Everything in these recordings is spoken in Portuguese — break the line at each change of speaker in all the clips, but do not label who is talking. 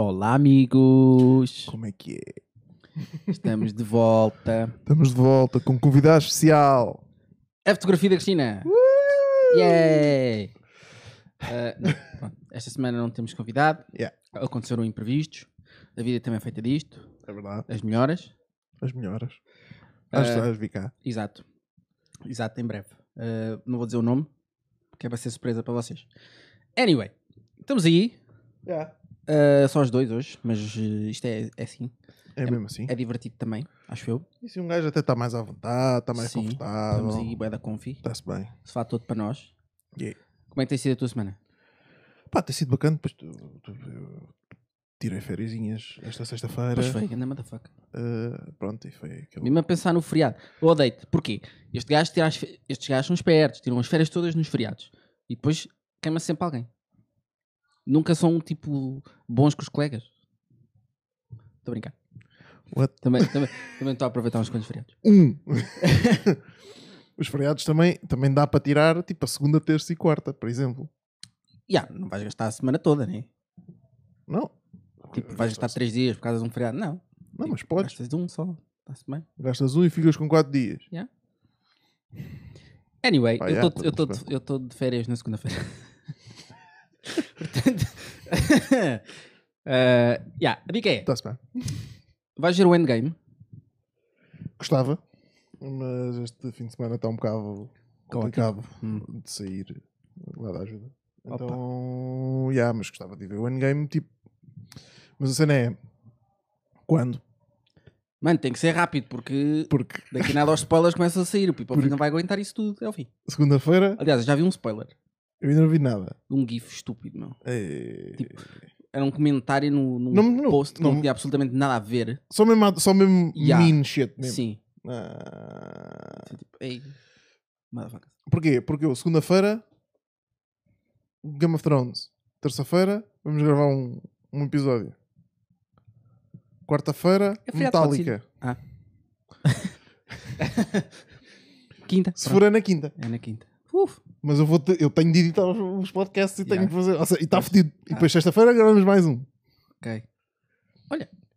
Olá, amigos!
Como é que é?
Estamos de volta.
Estamos de volta com um convidado especial.
A fotografia da Cristina! Yay! Ah, não, pronto. Esta semana não temos convidado.
Yeah.
Aconteceram imprevistos. A vida também é feita disto.
É verdade.
As melhoras.
As melhoras. As, as vi cá.
Exato. Exato, em breve. Ah, não vou dizer o nome, porque é para ser surpresa para vocês. Anyway, estamos aí. Ah, só os dois hoje, mas eh, isto é, é assim.
É mesmo assim.
É divertido também, acho eu.
E se um gajo até está mais à vontade, está mais
Sim,
confortável.
Estamos aí, bué da confi.
Está-se bem.
Sofá todo para nós.
Yeah.
Como é que tem sido a tua semana?
Pá, tem sido bacana. Depois tu, tu- eu tirei fériasinhas esta sexta-feira.
Pois foi, anda motherfucker.
Ah, pronto, e foi aquele.
Mesmo a pensar no feriado. Eu odeio-te. Porquê? Este gajo tira as fe- Estes gajos são espertos, tiram as férias todas nos feriados. E depois queima sempre alguém. Nunca são, tipo, bons com os colegas. Estou a brincar.
What?
Também também também estou a aproveitar uns quantos feriados.
Um. Os feriados também, também dá para tirar tipo a segunda, terça e quarta, por exemplo.
Ya, não vais gastar a semana toda, né?
Não.
Tipo, vais gastar três dias por causa de um feriado. Não.
Não, mas
Tipo,
podes.
Gastas um só. Está-se bem.
Gastas um e ficas com quatro dias.
Anyway,
Pá,
eu
já,
eu estou de férias na segunda-feira. Portanto, eh, yeah, a dica é:
Está-se bem.
vais ver o endgame?
Gostava, mas este fim de semana está um bocado complicado
Hum.
de sair lá da ajuda.
Opa.
Então, yeah, mas gostava de ver o endgame, tipo. Mas a cena é. Quando?
Mano, tem que ser rápido porque
Porque
daqui a nada os spoilers começam a sair. O Pipo não vai aguentar isso tudo até ao fim.
segunda-feira
Aliás, eu já vi um spoiler
eu ainda não vi nada.
um GIF estúpido, meu.
É...
Tipo, Era um comentário no, num
Não, não,
post que não,
não.
tinha absolutamente nada a ver.
Só mesmo, só mesmo
Yeah.
mean shit mesmo.
Sim.
Ah,
tipo, ei, motherfucker.
Porquê? Porque eu, segunda-feira, Game of Thrones. Terça-feira, vamos gravar um, um episódio. Quarta-feira, Metallica.
Ah. quinta.
Se
Pronto.
for é na quinta.
É na quinta. Uf.
Mas eu, vou ter- eu tenho de editar os, podcasts e tenho
Yeah.
de fazer. ou seja, e está
Pois.
fedido. E depois sexta-feira gravamos mais um.
Ok.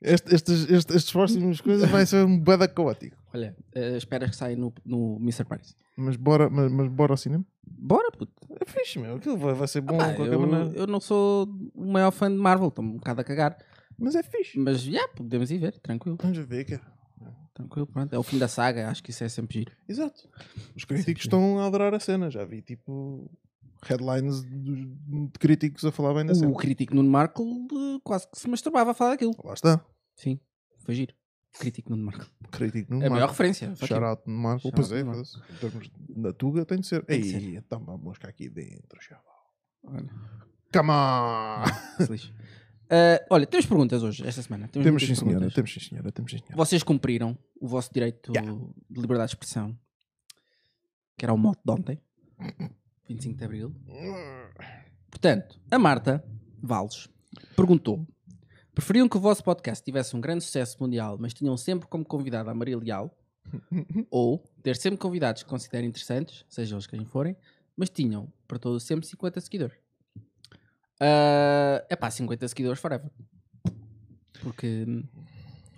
Este, estes, estes, estes próximos coisas vai ser um beda caótico.
Olha, eh, esperas que saia no, no Mr. Paris.
Mas bora, mas, mas bora ao cinema?
Bora, puto.
É fixe, meu. Aquilo vai, vai ser bom
Pá,
de qualquer
eu,
maneira.
eu não sou o maior fã de Marvel, estou um bocado a cagar.
Mas é fixe.
Mas já, podemos ir ver, tranquilo.
Vamos ver, cara.
Tranquilo, pronto. É o fim da saga, acho que isso é sempre giro.
Exato. Os críticos estão a adorar a cena. Já vi tipo headlines de, críticos a falar bem da cena.
O crítico Nuno Marco eh, quase que se masturbava a falar daquilo.
Lá está.
Sim, foi giro. Crítico Nuno Marco.
Crítico no
É a maior
Marco.
referência.
Shout out no Marco.
Shout
Pois é,
Marco.
mas em termos da Tuga tem de ser.
Tem
Ei, está uma mosca aqui dentro, chaval.
Olha,
Come on!
Eh, olha, temos perguntas hoje, esta semana. Temos,
temos sim, senhora. Temos sim, senhora. Temos sim, senhora.
Vocês cumpriram o vosso direito
Yeah.
de liberdade de expressão, que era o mote de ontem, 25 de Abril. Portanto, a Marta Valles perguntou: preferiam que o vosso podcast tivesse um grande sucesso mundial, mas tinham sempre como convidada a Maria Leal? ou ter sempre convidados que considerem interessantes, sejam eles quem forem, mas tinham para todos sempre 50 seguidores? É pá, 50 seguidores forever. Porque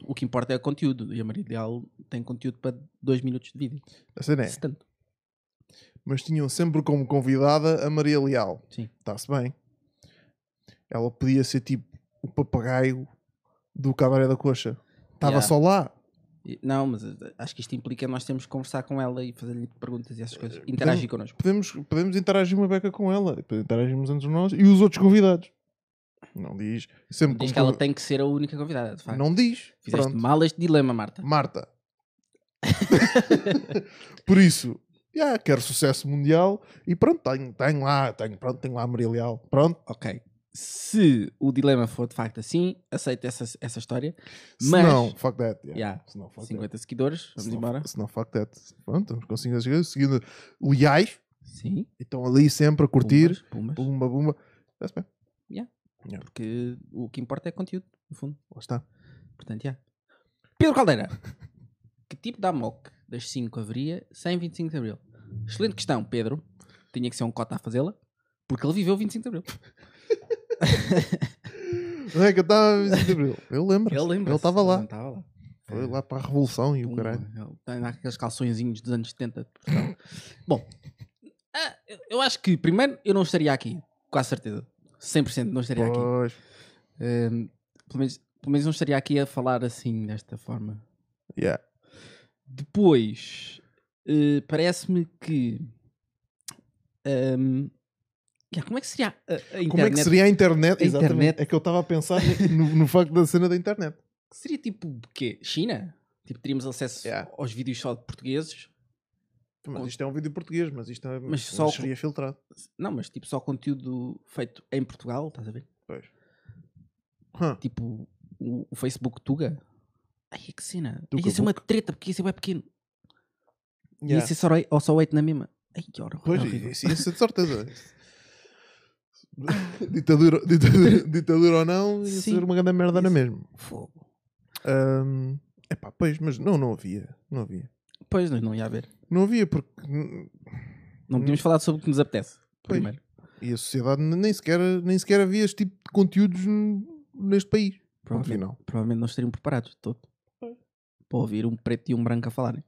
o que importa é o conteúdo e a Maria Leal tem conteúdo para 2 minutos de vídeo.
A cena é.
Se tanto.
Mas tinham sempre como convidada a Maria Leal.
Sim.
Está-se bem. Ela podia ser tipo o papagaio do Cabaré da Coxa. Estava
Yeah.
só lá.
Não, mas eh, acho que isto implica nós temos que conversar com ela e fazer-lhe perguntas e essas coisas. Interagir connosco.
Podemos, podemos interagir uma beca com ela. Interagimos entre nós e os outros convidados. Não diz. Sempre
Diz que ela tem que ser a única convidada, de facto.
Não diz.
Fizeste
Pronto.
mal este dilema, Marta.
Marta. Por isso, yeah, quero sucesso mundial e pronto, tenho, tenho lá, tenho, pronto, tenho lá a Maria Leal. Pronto.
Ok. Se o dilema for de facto assim, aceito essa, essa história.
Se
Mas-
não, fuck that. Yeah.
Yeah,
Se não, fuck that.
50 seguidores, vamos
Se não-
embora.
Se não, fuck that. Pronto, estamos com 50 seguidores. Seguindo leais.
Sim.
Estão ali sempre a curtir.
Pumbas, pumbas.
Pumba, pumba. Está-se bem.
Porque o que importa é conteúdo, no fundo.
Lá está.
Portanto, já. Pedro Caldeira. que tipo de amok das 5 haveria sem 25 de Abril? Excelente questão, Pedro. Tinha que ser um cota a fazê-la. Porque ele viveu 25 de Abril.
Não é que eu estava a 25 de Abril. Eu lembro.
Ele
estava lá.
Estava lá.
Foi lá para a Revolução e o caralho.
Ele tem aqueles calçõezinhos dos anos 70 de Portugal. Bom, ah, eu- eu acho que primeiro eu não estaria aqui, quase certeza. 100% não estaria aqui.
Pois.
Ehm, pelo, menos, pelo menos não estaria aqui a falar assim, desta forma.
Yeah.
Depois, eh, parece-me que. ehm, yeah, como é que seria a, a internet?
Como é que seria a internet?
A
Exatamente.
internet.
É que eu estava a pensar no, no facto da cena da internet.
Seria tipo de quê? China? Tipo, teríamos acesso
Yeah.
aos vídeos só de portugueses?
Mas isto é um vídeo português, mas isto é,
Mas só o-
seria filtrado.
Não, mas tipo só conteúdo feito em Portugal, estás a ver?
Pois. Hã.
Tipo o, o Facebook Tuga. Ai, que cena.
Tuga
ia ser uma treta porque ia ser bem pequeno.
Yeah.
Ia ser só, ou só 8 na mesma. Ai, que hora.
Pois,
horrível.
isso ia ser de certeza. ditadura, ditadura, ditadura ou não, ia
Sim.
ser uma grande merda na
Isso.
mesmo.
Fogo.
Ahm, epá, pois, mas não, não havia. Não havia.
Pois, não, não ia haver.
Não havia porque.
Não podíamos falar sobre o que nos apetece.
Pois.
Primeiro.
E a sociedade nem sequer, nem sequer havia este tipo de conteúdos neste país.
Provavelmente, provavelmente não estariam preparados de todo. Para ouvir um preto e um branco a falarem.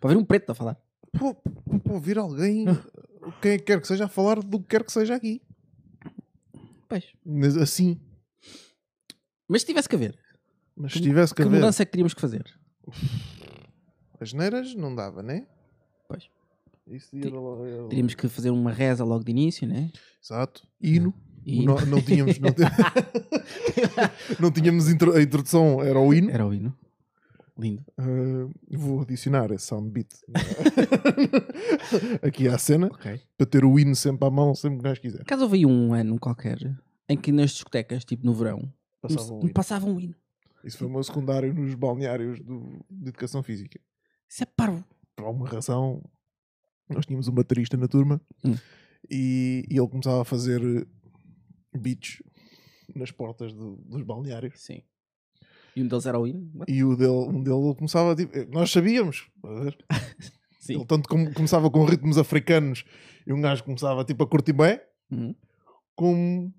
Para ouvir um preto a falar.
Pô, Para ouvir alguém, quem quer que seja, a falar do que quer que seja aqui.
Pois.
Mas assim.
Mas se tivesse que haver,
Mas
Que-
se tivesse que
que
haver
mudança é que teríamos que fazer?
as neiras, não dava, né?
Pois.
Isso ia lá-
Teríamos que fazer uma reza logo de início, né?
Exato. Hino.
E
Não, não tínhamos. Não, tí- não tínhamos intro- a introdução, era o hino.
Era o hino. Lindo.
Uh, vou adicionar esse sound beat aqui à cena
Ok.
para ter o hino sempre à mão, sempre que nós quiser.
Caso houve um ano qualquer em que nas discotecas, tipo no verão,
Passava
me-
o
me
hino.
passava um hino.
Isso foi o meu secundário nos balneários do- de educação física.
Isso é parvo.
Por alguma razão, nós tínhamos um baterista na turma
Hum.
e, e ele começava a fazer beats nas portas do- dos balneários.
Sim. E um deles era o hino. What?
E o dele, um dele ele começava tipo, nós sabíamos?
Sim.
Ele tanto como começava com ritmos africanos e um gajo começava tipo a curtir bem,
Uhum.
como,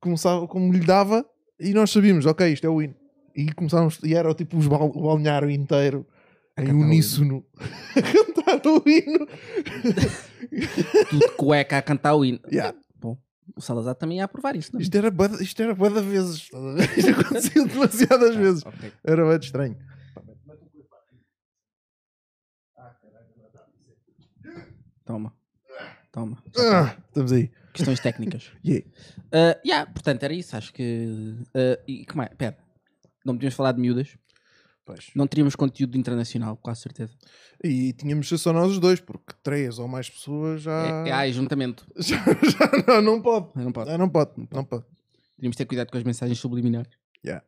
começava, como lhe dava, e nós sabíamos, ok, isto é o hino. E começávamos, e era tipo os bal, o balneário inteiro
A
em uníssono a cantar o hino.
Tudo cueca a cantar o hino.
Yeah.
O Salazar também ia aprovar isso, não é?
Isto era de- isto era de vezes, estás a ver? Isto acontecia demasiadas vezes.
Ah, ok.
Era bem estranho.
Toma. Toma.
Ah, estamos aí.
Questões técnicas.
Yeah.
Uh, yeah, portanto, era isso. Acho que. uh, e como é? Pera. Não podíamos falar de miúdas.
Pois.
Não teríamos conteúdo internacional, quase certeza.
E tínhamos só nós os dois, porque três ou mais pessoas já.
É, é juntamento.
já, já não, não pode.
Não pode.
Já não pode. Não pode.
Teríamos de ter cuidado com as mensagens subliminares.
Yeah.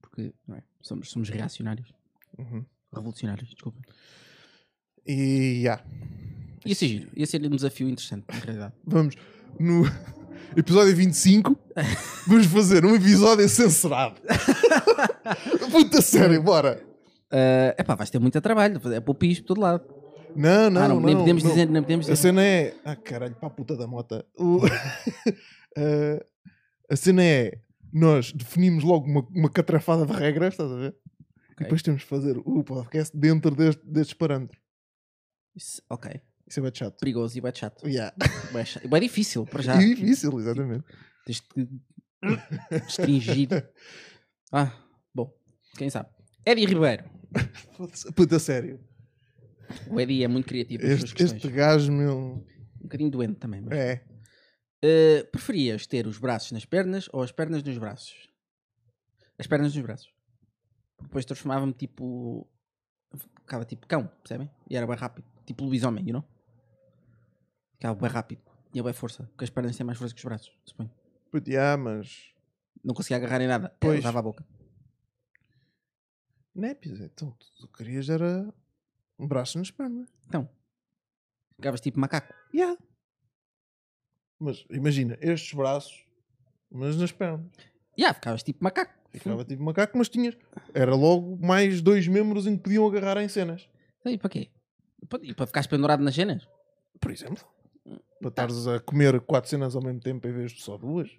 Porque não é? somos, somos reacionários.
Uhum.
Revolucionários, desculpa.
E já.
Ia ser giro. Ia ser um desafio interessante, na realidade.
Vamos no episódio 25. vamos fazer um episódio censurado. Puta sério, bora.
É epá, vais ter muito trabalho. É para o piso por todo lado.
Não, não,
ah,
não.
nem podemos
não.
dizer. Nem podemos
A
dizer.
cena é. Ah, caralho, para a puta da mota. Eh, a cena é. Nós definimos logo uma, uma catrafada de regras, estás a ver? E depois temos de fazer o podcast dentro deste- destes parâmetros.
Isso- ok.
Isso é bem chato.
Perigoso e bem chato.
Yeah.
Bem chato. Bem difícil, para já.
É difícil, exatamente.
Tens de restringir. Ah. Quem sabe? Eddie Ribeiro.
Puta sério.
O Eddie é muito criativo
Este, este gajo, meu.
Um bocadinho doente também. Mas...
É.
Uh, preferias ter os braços nas pernas ou as pernas nos braços? As pernas nos braços. Depois transformava-me tipo. Ficava tipo cão, percebem? E era bem rápido. Tipo lobisomem, you know? Ficava bem rápido. Tinha bem força. Porque as pernas têm mais força que os braços, suponho.
Puto, yeah, mas.
Não conseguia agarrar em nada.
Pois.
Dava a boca.
Népios, então tu, tu querias era um braço nas pernas.
Então. Ficavas tipo macaco.
Yeah. Mas imagina, estes braços, mas nas pernas.
Yeah, ficavas tipo macaco.
Ficava tipo macaco, mas tinhas. Era logo mais dois membros em que podiam agarrar em cenas.
Então, e para quê? E para ficares pendurado nas cenas?
Por exemplo. Para estares a comer quatro cenas ao mesmo tempo em vez de só duas.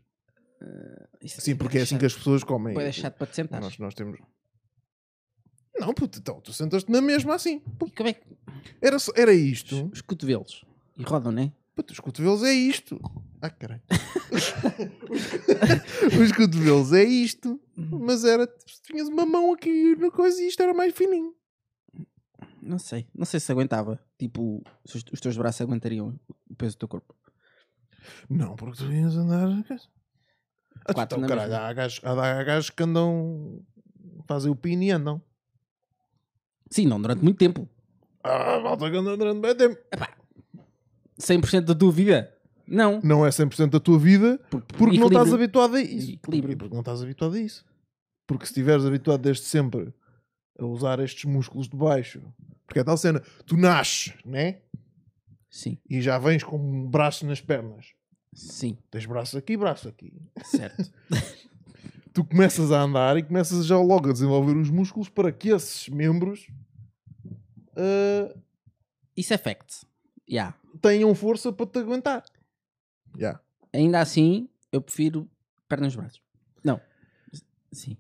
Isso
Sim, porque é assim que as pessoas comem.
Pode deixar para te sentar.
Nós, nós temos. Não, puto, então tu sentas-te na mesma assim.
E como é que.
Era, só- era isto.
Os cotovelos. E rodam, não é?
Puto, os cotovelos é isto. Ah, caralho. os cotovelos é isto. Mas era. Tinhas uma mão aqui na coisa e isto era mais fininho.
Não sei. Não sei se aguentava. Tipo, se os, os teus braços aguentariam o peso do teu corpo.
Não, porque tu ias andar. Ah,
Quatro
então,
na
caralho,
mesma.
há gajos, há gajos que andam. fazem o pino e andam.
Sim, não durante muito tempo.
Ah, malta que anda durante bem tempo.
100% da tua vida. Não.
Não é 100% da tua vida
Por-
porque não estás habituado a isso.
Equilíbrio.
Porque não estás habituado a isso. Porque se estiveres habituado desde sempre a usar estes músculos de baixo, porque é tal cena, tu nasces, né?
Sim,
E já vens com um braço nas pernas.
sim,
Tens braço aqui, braço aqui.
certo.
Tu começas a andar e começas já logo a desenvolver os músculos para que esses membros ah,
Isso é fact. Yeah.
tenham força para te aguentar. Já.
Ainda assim, eu prefiro pernas nos braços. Não. Sim.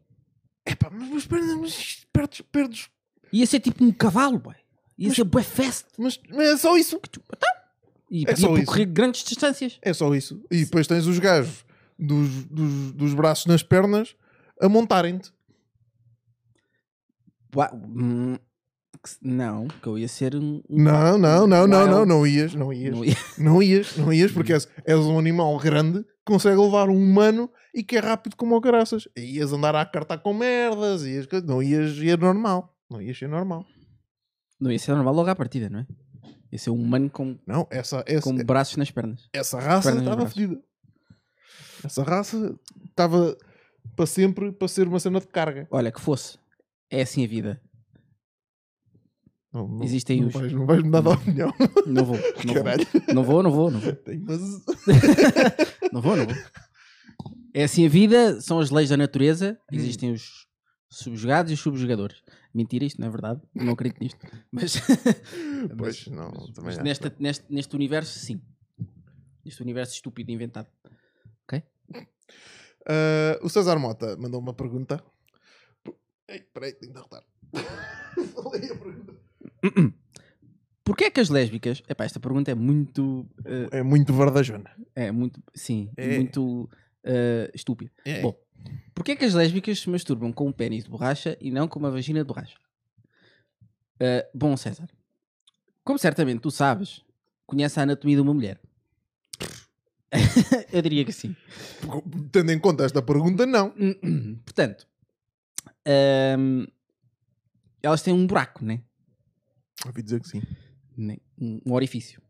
Epá, mas, mas, pernas, mas perdes, perdes.
Ia ser tipo um cavalo, boy. Ia
Mas-
ser bué fast.
Mas, mas é só isso.
E
É só isso.
percorrer grandes distâncias.
É só isso. E depois tens os gajos dos, dos, dos braços nas pernas a montarem-te.
Hum, não, que eu ia ser um. um
Não, não, não, não, não, não ias, não ias.
não ia-
Não ias, não ias, porque és, és um animal grande que consegue levar um humano e que é rápido como o caraças. E ias andar a cartar com merdas, ias, não ias ir normal. Não ias ser normal.
Não ia ser normal logo à partida, não é? Ia ser um humano com,
Não, essa, essa,
com braços nas pernas.
essa raça
pernas
estava
braços.
Essa raça estava para sempre para ser uma cena de carga.
Olha, que fosse. É assim a vida.
Não, não,
Existem
não
os-
vais, não vais mudar de opinião.
Não vou. Não
Caralho.
vou. Não vou, não vou, não vou.
Tem, mas...
Não vou, não vou. É assim a vida, são as leis da natureza.
Hum.
Existem os subjugados e os subjugadores. Mentira, isto não é verdade. Não acredito nisto. Mas,
Pois, não, também
mas nesta, neste, neste universo, sim. Neste universo estúpido inventado.
Ah, o César Mota mandou uma pergunta. Ei, peraí, tenho de derrotar. Falei a pergunta.
Porquê é que as lésbicas. Epá, esta pergunta é muito. eh,
É muito verdajona.
é muito. Sim,
É.
muito eh, estúpida.
É.
Bom, porquê é que as lésbicas se masturbam com um pênis de borracha e não com uma vagina de borracha? Eh, bom, César, como certamente tu sabes, conhece a anatomia de uma mulher. Eu diria que sim.
Tendo em conta esta pergunta, não.
Portanto, ehm, elas têm um buraco, né?
Ouvi dizer que sim.
né? Um, orifício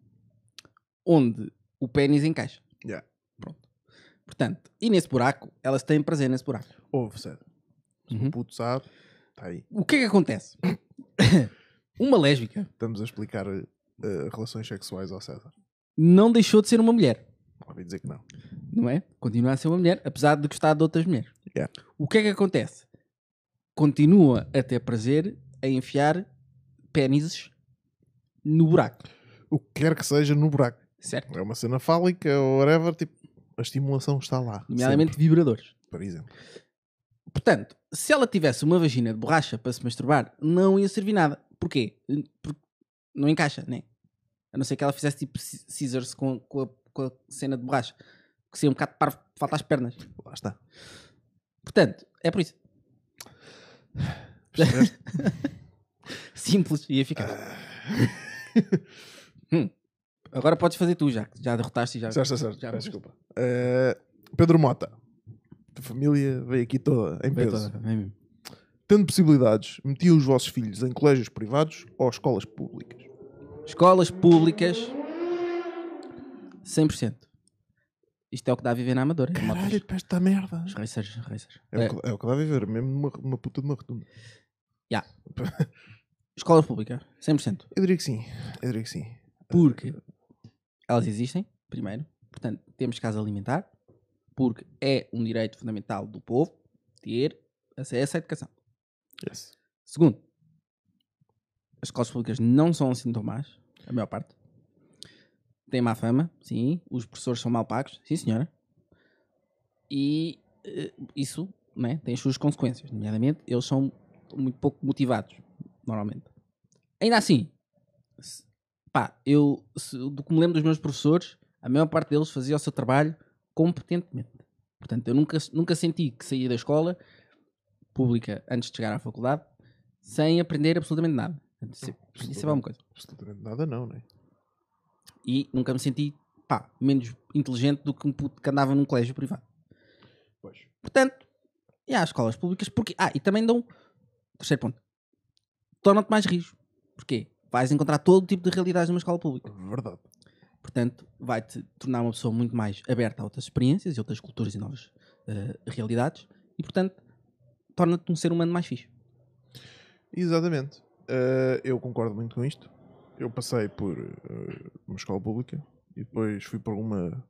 onde o pênis encaixa.
Yeah.
Pronto. Portanto, e nesse buraco, elas têm prazer nesse buraco.
Ouve, César. Se
Uhum.
o puto sabe, está aí.
O que é que acontece? uma lésbica
Estamos a explicar eh, relações sexuais ao César.
não deixou de ser uma mulher,
Ouvi dizer que não.
não é? Continua a ser uma mulher, apesar de gostar de outras mulheres.
Yeah.
O que é que acontece? Continua a ter prazer a enfiar pênises no buraco,
O que quer que seja no buraco.
certo?
É uma cena fálica ou whatever, tipo, a estimulação está lá.
Nomeadamente vibradores.
sempre, por exemplo.
Portanto, se ela tivesse uma vagina de borracha para se masturbar, não ia servir nada. Porquê? Porque não encaixa, né? A não ser que ela fizesse tipo sci- scissors com, com, a, com a cena de borracha. Que seria um bocado parvo, falta as pernas.
Lá está.
Portanto, é por isso. Simples e eficaz. Hum. Agora podes fazer tu já, que já derrotaste e já.
certo, certo.
já
desculpa. Eh, Pedro Mota. A família veio aqui toda em
Vem
peso.
toda.
Tendo possibilidades, metiam os vossos filhos em colégios privados ou escolas públicas?
Escolas públicas 100%. Isto é o que dá a viver na Amadora. em motas.
Caralho, para esta merda.
Os racers, racers.
É,
É,
o que, é o que dá a viver, mesmo numa, numa puta de uma rotunda.
escolas públicas, 100%.
Eu diria que sim. Eu diria que sim.
Porque elas existem, primeiro. Portanto, temos casa alimentar. Porque é um direito fundamental do povo ter acesso à educação.
Yes.
Segundo, as escolas públicas não são assim tão más, a maior parte. Tem má fama, sim. Os professores são mal pagos, sim senhora. E eh, isso né, tem as suas consequências. Nomeadamente, eles são muito pouco motivados, normalmente. Ainda assim, se- pá, eu, se- do que me lembro dos meus professores, a maior parte deles fazia o seu trabalho competentemente. Portanto, eu nunca, nunca senti que saía da escola pública antes de chegar à faculdade sem aprender absolutamente nada. Isso, isso é uma coisa.
Absolutamente nada, não, né?
E nunca me senti pá, menos inteligente do que um puto que andava num colégio privado.
Pois.
Portanto, e há escolas públicas porque. Ah, e também dão. Terceiro ponto. Tornam-te mais rijo. Porquê? Vais encontrar todo tipo de realidades numa escola pública.
Verdade.
Portanto, vai-te tornar uma pessoa muito mais aberta a outras experiências e outras culturas e novas eh, realidades. E, portanto, torna-te um ser humano mais fixe.
Exatamente. Eh, eu concordo muito com isto. Eu passei por eh, uma escola pública e depois fui para uma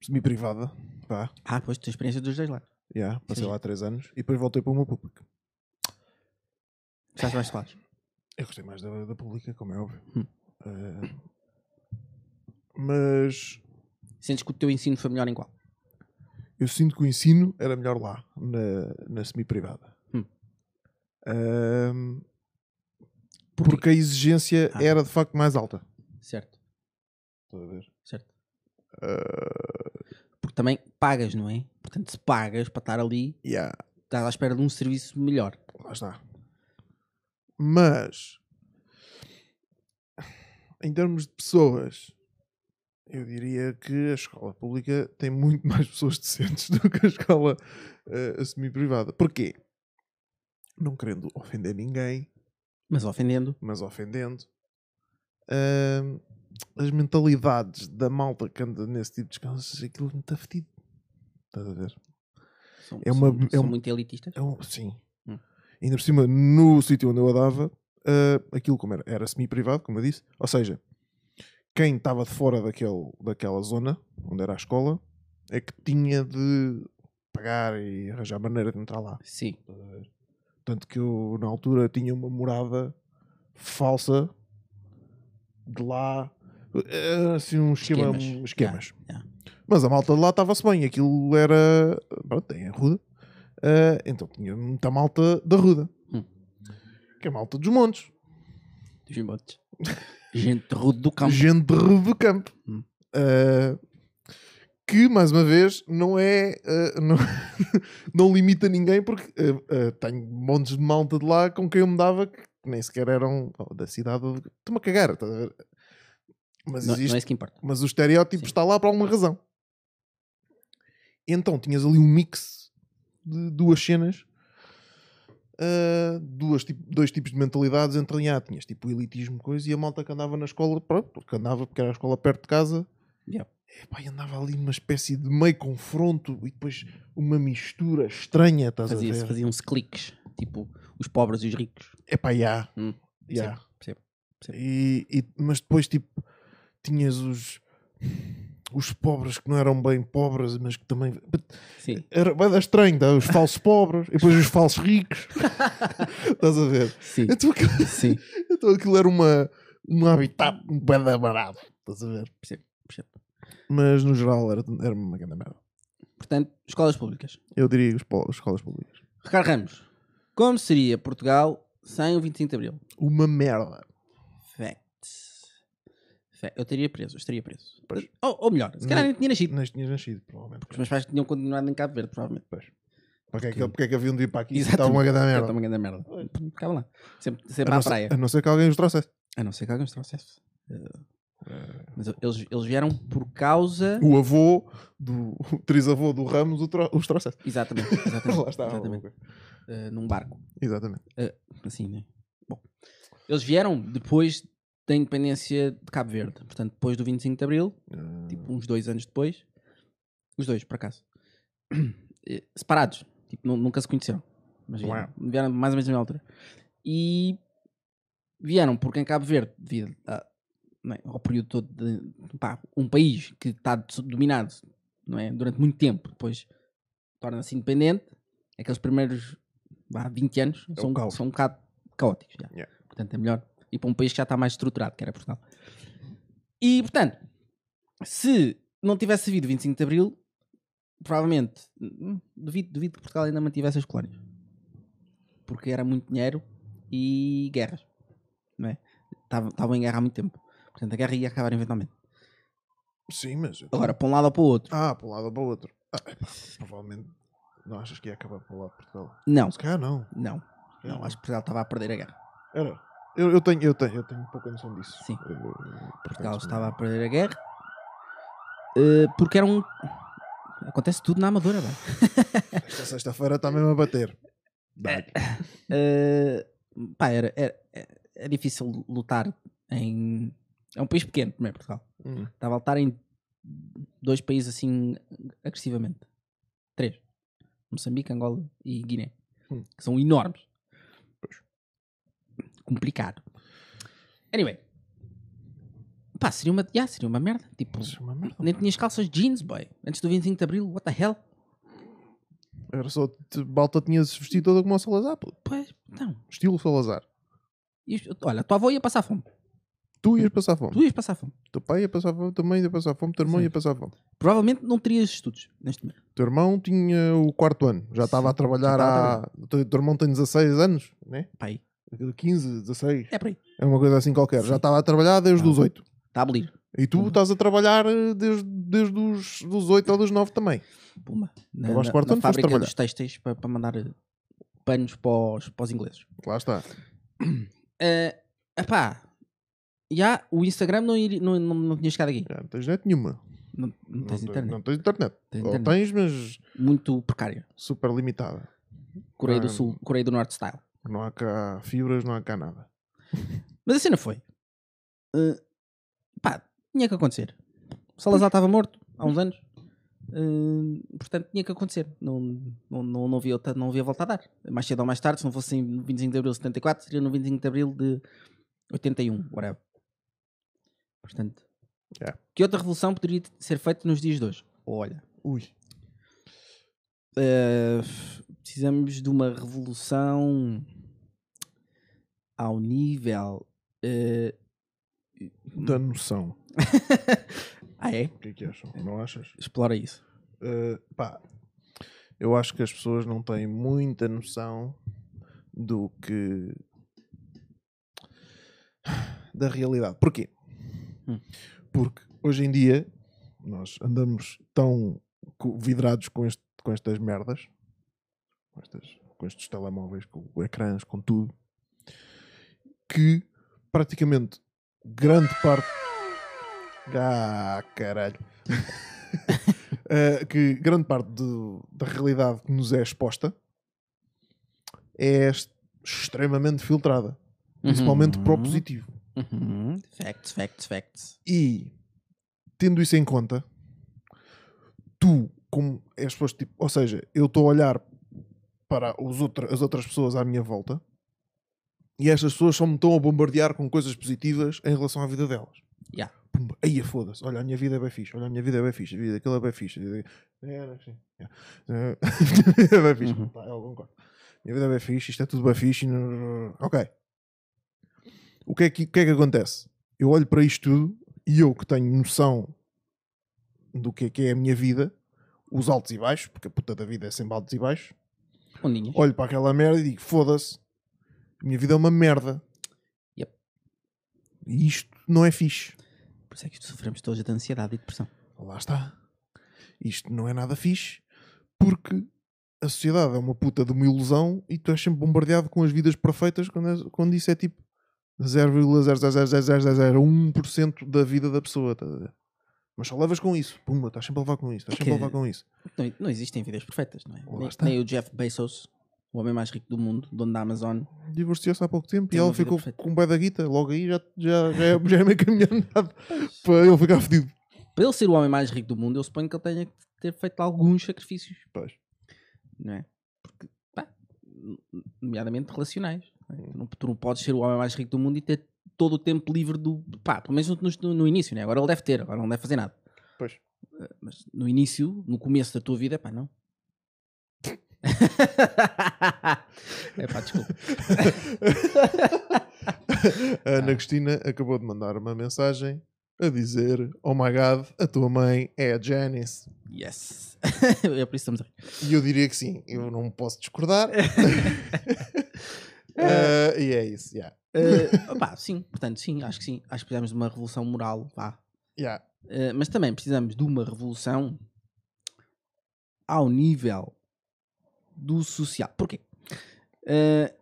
semi-privada. Pá,
Ah, pois, tu experiência dos dois lados.
yeah, passei
Sim.
lá três anos e depois voltei para uma pública.
Gostaste mais de falar?
Eu gostei mais da, da pública, como é óbvio.
Hum.
Eh, mas
Sentes que o teu ensino foi melhor em qual?
eu sinto que o ensino era melhor lá, na, na semi-privada.
Hum.
Ahm,
Porquê?
porque a exigência
Ah.
era de facto mais alta.
Certo,
Estás a ver?
certo.
Ah,
Porque também pagas, não é? Portanto, se pagas para estar ali,
yeah,
estás à espera de um serviço melhor.
lá está. Mas em termos de pessoas, eu diria que a escola pública tem muito mais pessoas decentes do que a escola eh, semi-privada. Porquê? Não querendo ofender ninguém,
Mas ofendendo,
mas ofendendo. ahm, as mentalidades da malta que anda nesse tipo de escolas, aquilo me está fedido. Estás a ver?
são,
É uma-
são,
é
são
um-
muito elitistas.
É um, sim.
Hum.
Ainda por cima, no sítio onde eu andava, ah, aquilo como era, era semi-privado, como eu disse. Ou seja, quem estava de fora daquele, daquela zona, onde era a escola, é que tinha de pagar e arranjar maneira de entrar lá.
Sim.
Estás a ver? Tanto que eu, na altura, tinha uma morada falsa de lá. eh, Assim, um esquema,
Esquemas.
esquemas.
Yeah,
Mas a malta de lá estava-se bem. Aquilo era. Pronto, tem a ruda. Eh, então tinha muita malta da ruda.
Hum.
Que é a malta dos montes.
Dos montes. Gente rude do campo.
Gente de rude do campo.
Hum.
Eh, que, mais uma vez, não é. eh, não, não limita ninguém, porque eh, eh, tenho montes de malta de lá com quem eu me dava que nem sequer eram oh, da cidade. Estou-me a cagar, estás a ver? Mas
Não,
existe
não é isso que importa.
mas o estereótipo
Sim.
está lá por alguma razão. Então tinhas ali um mix de duas cenas, duas, tipo- dois tipos de mentalidades entre ah, tinhas tipo o elitismo coisa e a malta que andava na escola, pronto, que andava porque era a escola perto de casa.
Yeah.
Epá, andava ali uma espécie de meio confronto e depois uma mistura estranha, estás a
Fazia-se,
ver?
faziam-se cliques. Tipo, os pobres e os ricos.
Epá, já.
Hum,
já.
Percebo, percebo.
E, e- mas depois, tipo, tinhas os, os pobres que não eram bem pobres, mas que também.
Sim.
Era bem estranho, tá? os falsos pobres e depois os falsos ricos. Estás a ver?
Sim.
Então aquilo,
Sim.
então aquilo era uma, um habitat bem barato. Estás a ver?
Percebo, percebo.
Mas no geral era, era uma grande merda.
Portanto, escolas públicas.
Eu diria os escolas públicas.
Ricardo Ramos, como seria Portugal sem o 25 de Abril?
Uma merda.
Facts. Fa- Eu teria preso, eu estaria preso.
Pois.
Ou, ou melhor, se calhar
Nem-
nem tinha nascido.
Nem tinhas nascido, provavelmente.
Os meus pais tinham continuado em Cabo Verde, provavelmente.
Pois. Para que, é que, porque é que haviam de ir para aqui?
Exatamente.
Estava uma grande merda.
também grande merda. Ficava lá. Sempre, sempre
não,
à
ser,
praia.
a não ser que alguém os trouxesse.
A não ser que alguém os trouxesse. Eh, Mas eles, eles vieram por causa.
o avô, do, o trisavô do Ramos o tro- os trouxesse.
Exatamente. Exatamente.
Lá está.
exatamente. Eh, num barco.
Exatamente.
Assim, né? Bom. Eles vieram depois da independência de Cabo Verde. Portanto, depois do 25 de Abril, tipo uns dois anos depois. Os dois, por acaso. Eh, Separados. Tipo, nu- nunca se conheceram. Mas vieram, vieram mais ou menos na mesma altura. E vieram porque em Cabo Verde, devido a- é, ao período todo de pá, um país que está dominado não é, durante muito tempo, depois torna-se independente, aqueles primeiros vá, 20 anos
É
são,
caos.
são um bocado caóticos. já.
Yeah.
Portanto, é melhor ir para um país que já está mais estruturado, que era Portugal. E, portanto, se não tivesse havido 25 de Abril, provavelmente, hum, duvido, duvido que Portugal ainda mantivesse as colónias. Porque era muito dinheiro e guerras. Não é? Estavam em guerra há muito tempo. Portanto, a guerra ia acabar eventualmente.
Sim, mas.
Agora, para um lado ou para o outro.
Ah, para um lado ou para o outro. Ah, epá, provavelmente. Não achas que ia acabar para o lado de Portugal?
Não,
Se calhar não.
não. Não, acho que Portugal estava a perder a guerra.
Era. Eu, eu, tenho, eu, tenho, eu tenho pouca noção disso.
Sim.
Eu- eu-
Portugal estava a perder a guerra. eh, porque era um. Acontece tudo na Amadora, bem.
Esta sexta-feira está mesmo a bater.
Eh, pá, era, era- é, é difícil lutar em. É um país pequeno, primeiro, Portugal.
Hum.
Estava a lutar em dois países assim agressivamente. Três: Moçambique, Angola e Guiné.
Hum.
Que são enormes. Complicado. Anyway. Pá, seria uma, yeah, seria uma merda. Tipo,
uma merda.
nem tinhas calças jeans, boy. Antes do 25 de Abril, what the hell?
Era só. Balta tinha-se vestido toda como o Salazar. pô.
Pois, não.
Estilo Salazar.
Isto- olha, a tua avó ia passar fome.
Tu ias passar fome.
Tu ias passar fome.
Teu pai ia passar fome, tua mãe ia passar fome, teu irmão
Sim.
ia passar fome.
Provavelmente não terias estudos neste momento.
Teu irmão tinha o quarto ano, já estava a trabalhar
Já
há. O teu teu irmão tem 16 anos, né?
Pai,
15, 16.
é por aí.
É uma coisa assim qualquer. Já
Sim.
estava a trabalhar desde
Ah.
os 8.
Está a abolir.
E tu estás a trabalhar eh, desde, desde os dos 8 ou dos 9 também.
Puma. Na, na,
quarto
na
ano,
fábrica
trabalhar.
dos para, para mandar eh, panos para os, para os ingleses.
Lá está.
Eh, epá, já o Instagram não, iria- não, não, não tinha chegado aqui.
Já não tens net nenhuma.
Não, não tens internet.
não tens internet.
Tens
Ou
internet.
tens, mas
Muito precária.
super limitada.
Coreia do. Sul, Coreia do Norte style.
Não há cá fibras, não há cá nada.
Mas a cena foi. eh, pá, tinha que acontecer. O Salazar estava morto há uns anos. eh, portanto, tinha que acontecer. Não, não, não, não, havia outra, não havia volta a dar. Mais cedo ou mais tarde, se não fosse no 25 de abril de 74, seria no 25 de abril de 81, whatever. Portanto,
Yeah.
que outra revolução poderia ser feita nos dias de hoje? Olha,
Ui.
eh, precisamos de uma revolução ao nível. eh,
Da noção.
ah, é?
O que é que acham? Não achas?
Explora isso.
Uh, pá, eu acho que as pessoas não têm muita noção do que. da realidade. Porquê?
Hum.
Porque hoje em dia nós andamos tão vidrados com, este- com estas merdas, com, estas- com estes telemóveis, com ecrãs, com tudo, que praticamente grande parte. Ah, caralho. Uh, que grande parte do- da realidade que nos é exposta é extremamente filtrada, principalmente para o
Uhum.
positivo.
Uhum. Facts, facts, facts.
E tendo isso em conta, tu, como és pessoas tipo, ou seja, eu estou a olhar para os outra- as outras pessoas à minha volta e estas pessoas só me estão a bombardear com coisas positivas em relação à vida delas.
Yeah.
Pumba, aí foda-se, olha, a minha vida é bem fixe, olha, a minha vida é bem fixe, a vida daquele é bem fixe. vida- É, não. É, é bem fixe,
Uhum.
tá, eu concordo. A minha vida é bem fixe, isto é tudo bem fixe. Ok. O que, é que, o que é que acontece? Eu olho para isto tudo e eu que tenho noção do que é que é a minha vida, os altos e baixos, porque a puta da vida é sempre altos e baixos,
Ondinhas.
olho para aquela merda e digo: foda-se, a minha vida é uma merda.
Yep.
E isto não é fixe.
Por isso é que sofremos todos de ansiedade e depressão.
Lá está. Isto não é nada fixe porque a sociedade é uma puta de uma ilusão e tu és sempre bombardeado com as vidas perfeitas quando, és- quando isso é tipo 0,0000001% da vida da pessoa. estás a ver? Mas só levas com isso. Pumba, estás sempre a levar com isso. Estás
É
sempre a levar com isso.
Não, não existem vidas perfeitas, não é? Nem, nem o Jeff Bezos, o homem mais rico do mundo, dono da Amazon.
Divorciou-se há pouco tempo
Tem
e ela ficou
perfeita.
com um da guita. Logo aí já, já, já, é, já é meio caminho andado para ele ficar fedido.
Para ele ser o homem mais rico do mundo, eu suponho que ele tenha que ter feito alguns sacrifícios,
Pois.
não é? Porque, pá, nomeadamente relacionais. Tu, não, tu não podes ser o homem mais rico do mundo e ter todo o tempo livre do. pá, pelo menos no, no- início, né? Agora ele deve ter, agora não deve fazer nada.
Pois.
Eh, Mas no início, no começo da tua vida, pá, não. é pá, desculpa.
A Ana Cristina acabou de mandar uma mensagem a dizer: Oh my god, a tua mãe é a Janice.
Yes. é por isso que estamos a rir.
E eu diria que sim, eu não posso discordar. Eh, e é isso, yeah.
Uh, opá, sim, portanto, sim, acho que sim. Acho que precisamos de uma revolução moral, vá.
Yeah.
Uh, mas também precisamos de uma revolução ao nível do social. Porquê? Uh,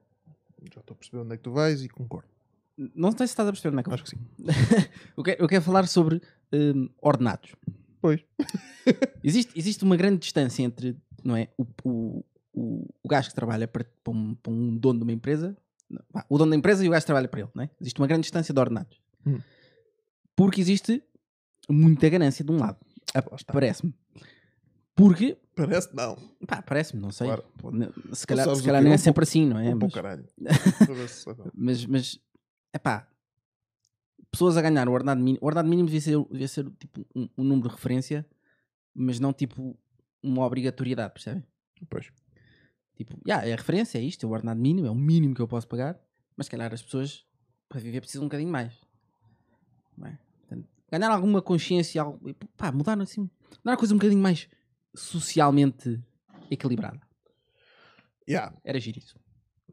Já estou a perceber onde é que tu vais e concordo.
não sei se estás a perceber onde é que eu
Acho que sim.
eu, quero, eu quero falar sobre hum, ordenados.
Pois.
Existe, existe uma grande distância entre não é, o, o, o, o gajo que trabalha para, para, um, para um dono de uma empresa, não, o dono da empresa e o gajo que trabalha para ele. Não é? Existe uma grande distância de ordenados.
Hum.
Porque existe muita ganância de um lado. Parece-me. Porque,
Parece não.
pá, parece-me, não sei.
Claro.
Se calhar, se calhar não é
um
sempre assim, não é?
Um
Mas-
caralho.
Mas, mas é pá, pessoas a ganhar o ordenado mínimo. O ordenado mínimo devia ser, devia ser tipo um, um número de referência, mas não tipo uma obrigatoriedade, percebem?
Pois.
Tipo, yeah, é a referência, é isto, é o ordenado mínimo, é o mínimo que eu posso pagar, mas se calhar as pessoas para viver precisam um bocadinho mais. É? Portanto, ganhar alguma consciência, algo, pá, mudar assim, mudar a coisa um bocadinho mais socialmente equilibrada.
Yeah.
Era giro isso.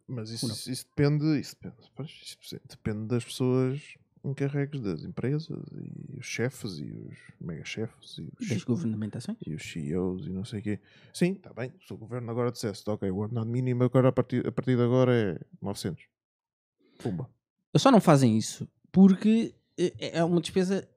Mas isso, isso depende, isso depende, isso depende das pessoas encarregues das empresas e os chefes e os mega chefes e os,
Das governamentações.
e os CEOs e não sei o quê. Sim, está bem. Se o governo agora dissesse, ok, o ordenado mínimo agora a partir, a partir de agora é 900. Pumba.
Só não fazem isso porque é é uma despesa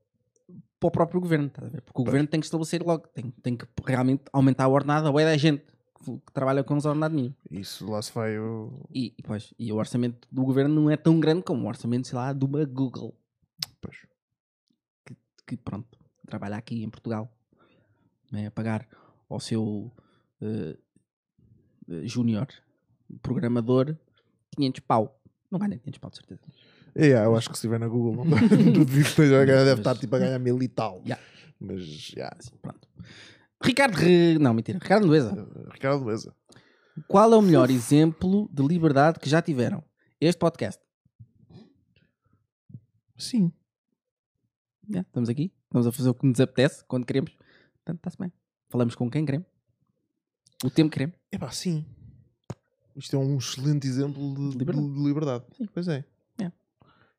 para o próprio governo, ver? Porque o governo tem que estabelecer logo, tem, tem que realmente aumentar a ordenada, ou é da gente que, que trabalha com os ordenados mínimos.
Isso lá se vai o.
E, e, pois, e o orçamento do governo não é tão grande como o orçamento, sei lá, de uma Google,
Pois.
que pronto, trabalha aqui em Portugal, não é? a pagar ao seu eh, júnior programador 500 pau. Não ganha 500 pau, de certeza.
É, eu acho que se estiver na Google, não duvido que deve estar tipo a ganhar mil e tal.
Yeah.
Mas.
Assim, pronto. Ricardo, Re- não, mentira, Ricardo Lueza.
Ricardo Beleza.
Qual é o melhor exemplo de liberdade que já tiveram? Este podcast.
Sim.
Estamos aqui, estamos a fazer o que nos apetece, quando queremos. Portanto, está-se bem. Falamos com quem queremos. O tempo que queremos.
É pá, sim. Isto é um excelente exemplo de
Liberdade.
de liberdade.
Sim.
Pois é.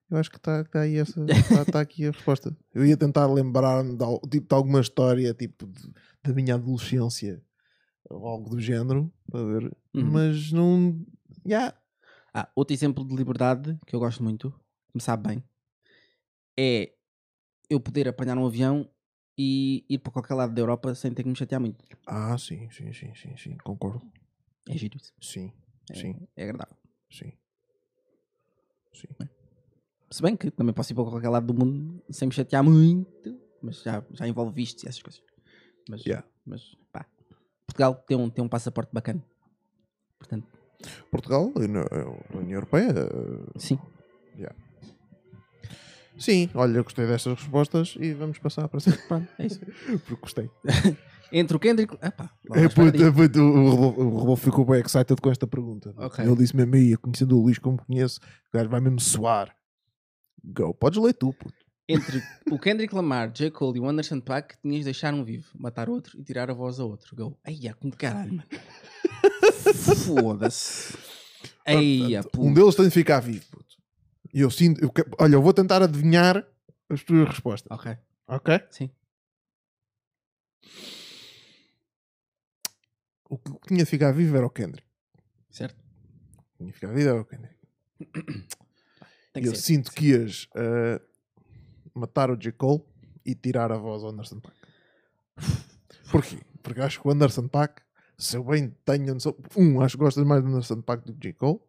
É.
Eu acho que está tá aí essa. Está tá aqui a resposta. Eu ia tentar lembrar-me de, tipo, de alguma história tipo de- da minha adolescência ou algo do género, para ver.
Uhum.
Mas não. Yeah.
Ah, outro exemplo de liberdade que eu gosto muito, que me sabe bem, é eu poder apanhar um avião e ir para qualquer lado da Europa sem ter que me chatear muito.
Ah, sim, sim, sim, sim, sim. Concordo.
É giro isso.
Sim,
É,
sim,
é agradável.
sim. Sim.
Se bem que também posso ir para qualquer lado do mundo sem me chatear muito, mas já, já envolve vistos e essas coisas. Mas,
Yeah.
mas pá, Portugal tem um, tem um passaporte bacana. Portanto,
Portugal, a Uni- a União Europeia. eh,
sim.
Sim, olha, eu gostei destas respostas e vamos passar para cima.
Pronto, é isso.
Porque gostei.
Entre o Kendrick. Epá, lá
É, é, o Rodolfo- ficou bem excited com esta pergunta.
Ok.
Ele disse mesmo aí, conhecendo o Luís como conheço, o gajo vai mesmo suar. Go, podes ler tu, puto.
Entre o Kendrick Lamar, J. Cole e o Anderson Paak, tinhas de deixar um vivo, matar outro e tirar a voz a outro. Go. Eia, com caralho, mano. Foda-se. Eia,
Um
puto.
deles tem de ficar vivo, puto. E eu sinto, eu olha, eu vou tentar adivinhar as tuas respostas,
Ok,
ok?
sim.
O que tinha de ficar vivo era o Kendrick.
Certo?
O que tinha de ficar vivo era o Kendrick.
Tem que
eu
ser.
sinto que ias eh, matar o J. Cole e tirar a voz ao Anderson Paak. Porquê? Porque acho que o Anderson Paak, se eu bem tenho noção, um, acho que gostas mais do Anderson Paak do que J. Cole.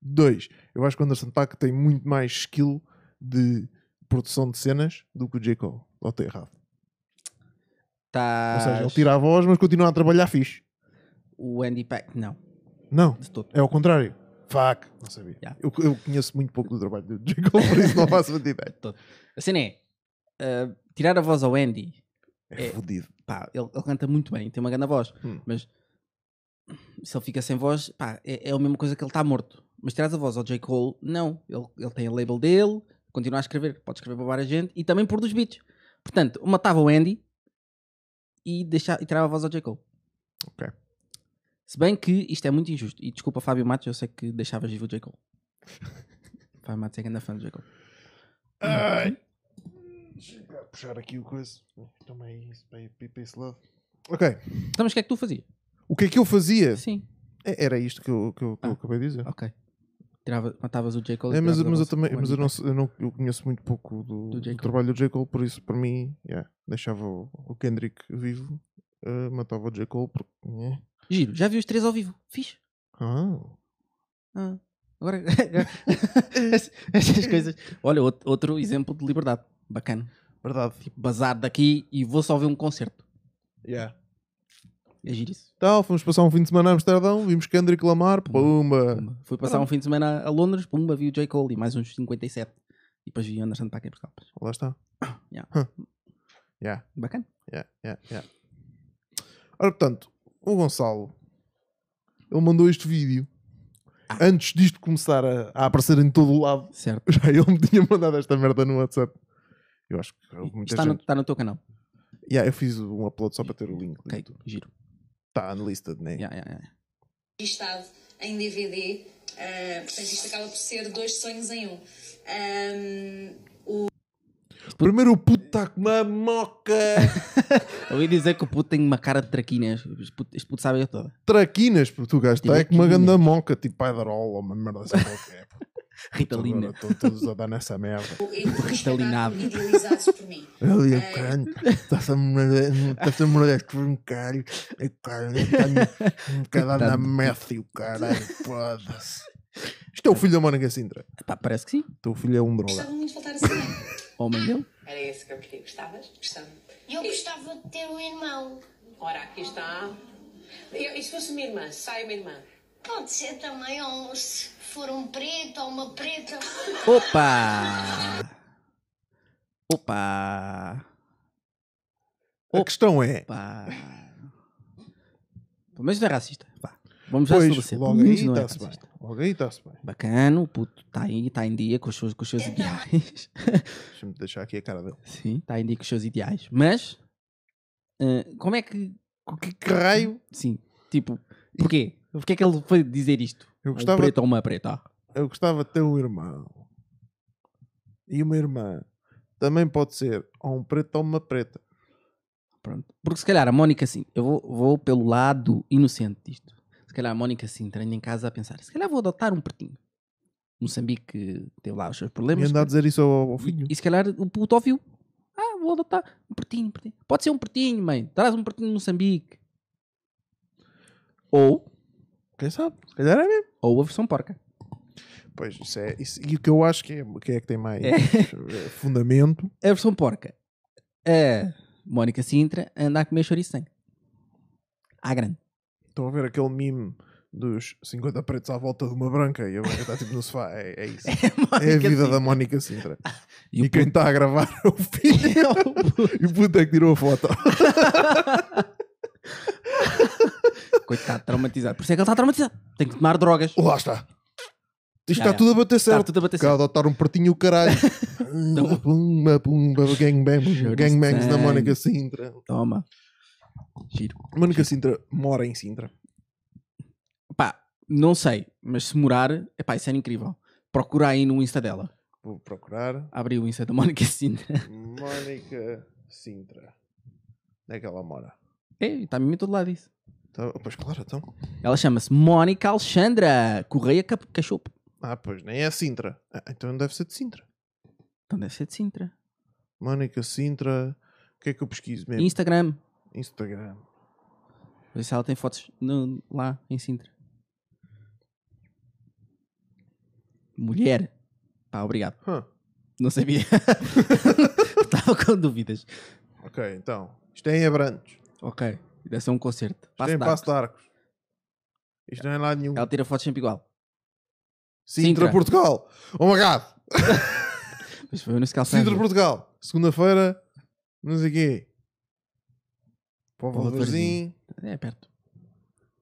Dois, eu acho que o Anderson Paak tem muito mais skill de produção de cenas do que o J. Cole. Ou estou errado.
Tá.
Ou seja, ele tira a voz, mas continua a trabalhar fixe.
O Andy Pack, não,
Não, é ao contrário. Fuck, não sabia.
Yeah.
Eu, eu conheço muito pouco do trabalho do J. Cole, por isso não faço muita ideia.
A cena é uh, tirar a voz ao Andy.
É,
É.
fodido.
Pá, ele, ele canta muito bem, tem uma grande voz,
Hum.
mas se ele fica sem voz, pá, é, é a mesma coisa que ele está morto. Mas tiras a voz ao J. Cole, não. Ele, ele tem a label dele, continuar a escrever. Pode escrever para várias gente e também produz beats. Portanto, matava o Andy e, deixava, e tirava a voz ao J. Cole.
Ok.
Se bem que isto é muito injusto. E desculpa, Fábio Matos, eu sei que deixavas vivo o J. Cole. Fábio Matos é que anda fã do J. Cole.
Ai. Deixa eu puxar aqui o coisa. Toma aí isso, pay- pay- Peace Love. Ok.
Então, mas o que é que tu fazias?
O que é que eu fazia?
Sim,
É- Era isto que eu, que eu, que eu
Ah.
acabei de dizer.
ok. Tirava, matavas o J. Cole. e
É, mas,
tiravas a
mas eu também mas eu não, sei- eu não eu conheço muito pouco do,
Do
do,
J. Cole.
trabalho do J. Cole, por isso para mim yeah, deixava o, o Kendrick vivo, eh, matava o J. Cole porque. eh.
Giro, já vi os três ao vivo. Fixe.
Ah.
Ah, agora. Essas coisas. Olha, outro, outro exemplo de liberdade. Bacana.
Verdade.
Tipo, bazar daqui e vou só ver um concerto.
Yeah.
É giro isso.
Então, fomos passar um fim de semana a Amsterdão, vimos Kendrick Lamar, pumba.
Pumba. Fui passar um fim de semana a Londres, pumba, vi o J. Cole e mais uns 57. E depois vi Anderson para aqui por Portugal.
Lá está.
Yeah.
Huh. Yeah,
Bacana.
yeah, yeah, yeah. Ora, portanto, o Gonçalo, ele mandou este vídeo.
Ah.
Antes disto começar a, a aparecer em todo o lado,
Certo.
já ele me tinha mandado esta merda no WhatsApp. Eu acho que muita
Está no,
gente.
está no teu canal.
Yeah, eu fiz um upload só para ter o link.
Ok, giro.
Está unlisted, né?
Yeah, yeah, yeah.
registado em DVD. eh, portanto, isto acaba por ser dois sonhos em um. Ahm,
Primeiro o puto está com uma moca.
Eu ia dizer que o puto tem uma cara de traquinas. Este puto, puto sabe a toda.
Traquinas, porque o gajo está é com uma grande moca, tipo ou uma merda assim qualquer.
Ritalina.
Estão todos a dar nessa merda.
por
Ritalinado.
idealizados por mim.
Ali, o caralho, está-se a morrer, está-se a morrer por um caralho, é caralho, tenho um bocado na Matthew, caralho, foda-se. Isto é o filho da Mónica Sintra.
Pá, parece que sim.
O teu filho é um droga.
Gostava muito de voltar a.
Homem dele.
Era esse que eu queria. Gostavas?
Gostava.
Eu gostava de ter um irmão.
Ora, aqui está. Eu, e se fosse minha irmã? Sai uma irmã.
Pode ser também, ou se for um preto ou uma preta.
Opa! Opa!
A questão é,
Opa! Pelo menos não é racista. Vamos já
pois,
estabelecer.
logo aí
não é
está-se bem. Logo aí está-se bem.
Bacana, o puto está aí, está em dia com os seus, com os seus ideais.
Deixa-me deixar aqui a cara dele.
Sim, está em dia com os seus ideais. Mas, eh, como é que.
Que que raio?
Sim, tipo, porquê? Porquê é que ele foi dizer isto?
Eu
Um
gostava-
preto ou uma preta?
Eu gostava de ter um irmão. E uma irmã. Também pode ser ou um preto ou uma preta.
Pronto. Porque se calhar a Mónica, sim, eu vou, vou pelo lado inocente disto. Se calhar a Mónica, sim, anda em casa a pensar: se calhar vou adotar um pretinho. Moçambique teve lá os seus
E
problemas.
andar a dizer isso ao, ao filho.
E, e se calhar o puto ouviu: ah, vou adotar um pretinho, um pretinho. Pode ser um pretinho, mãe. Traz um pretinho de Moçambique. Ou,
Quem sabe? Se calhar é mesmo.
ou a versão porca.
Pois, isso é. Isso, e o que eu acho que é, que é que tem mais
É.
eh, fundamento.
A versão porca. A Mónica Sintra anda a comer chouriço sem. À grande.
Estão a ver aquele meme dos 50 pretos à volta de uma branca e a branca está tipo no sofá. É, é isso. É a vida da Mónica Sintra. E,
o
quem
puto-
está a gravar é o filho. e o puto é que tirou a foto.
Coitado, traumatizado. Por isso é que ele está traumatizado. Tem que tomar drogas.
Lá está. Isto está tudo a bater
Está
certo.
tudo a bater
Cá adotar um pratinho o caralho.
Então-
pumba, pumba, gangbang,
Chouriço
gangbangs da. Mónica Sintra.
Toma. Giro.
Mónica Sintra mora em Sintra.
Pá, não sei, mas se morar, epá, isso era incrível. Procura aí no Insta dela.
Vou procurar.
Abre o Insta da Mónica Sintra.
Mónica Sintra. Onde é que ela mora?
É, está mesmo em todo lado isso.
Tá, pois claro, então.
Ela chama-se Mónica Alexandra Correia Cachopo.
Ah, pois nem é Sintra. Ah, então deve ser de Sintra.
Então deve ser de Sintra.
Mónica Sintra. O que é que eu pesquiso mesmo?
Instagram.
Instagram.
Ver se ela tem fotos no- lá em Sintra. Mulher. Pá, obrigado.
Huh.
Não sabia. Estava com dúvidas.
Ok, então. Isto é em Abrantes.
Ok. Deve ser um concerto.
Isto
Passo
é em Passo de Arcos. Isto não é lá nenhum.
Ela tira fotos sempre igual.
Sintra,
Sintra.
Portugal. Oh my god.
Mas foi nesse calçado.
Sintra, Portugal. Segunda-feira. Não sei o quê. Povo
Povo
de
de
Varzim.
É perto.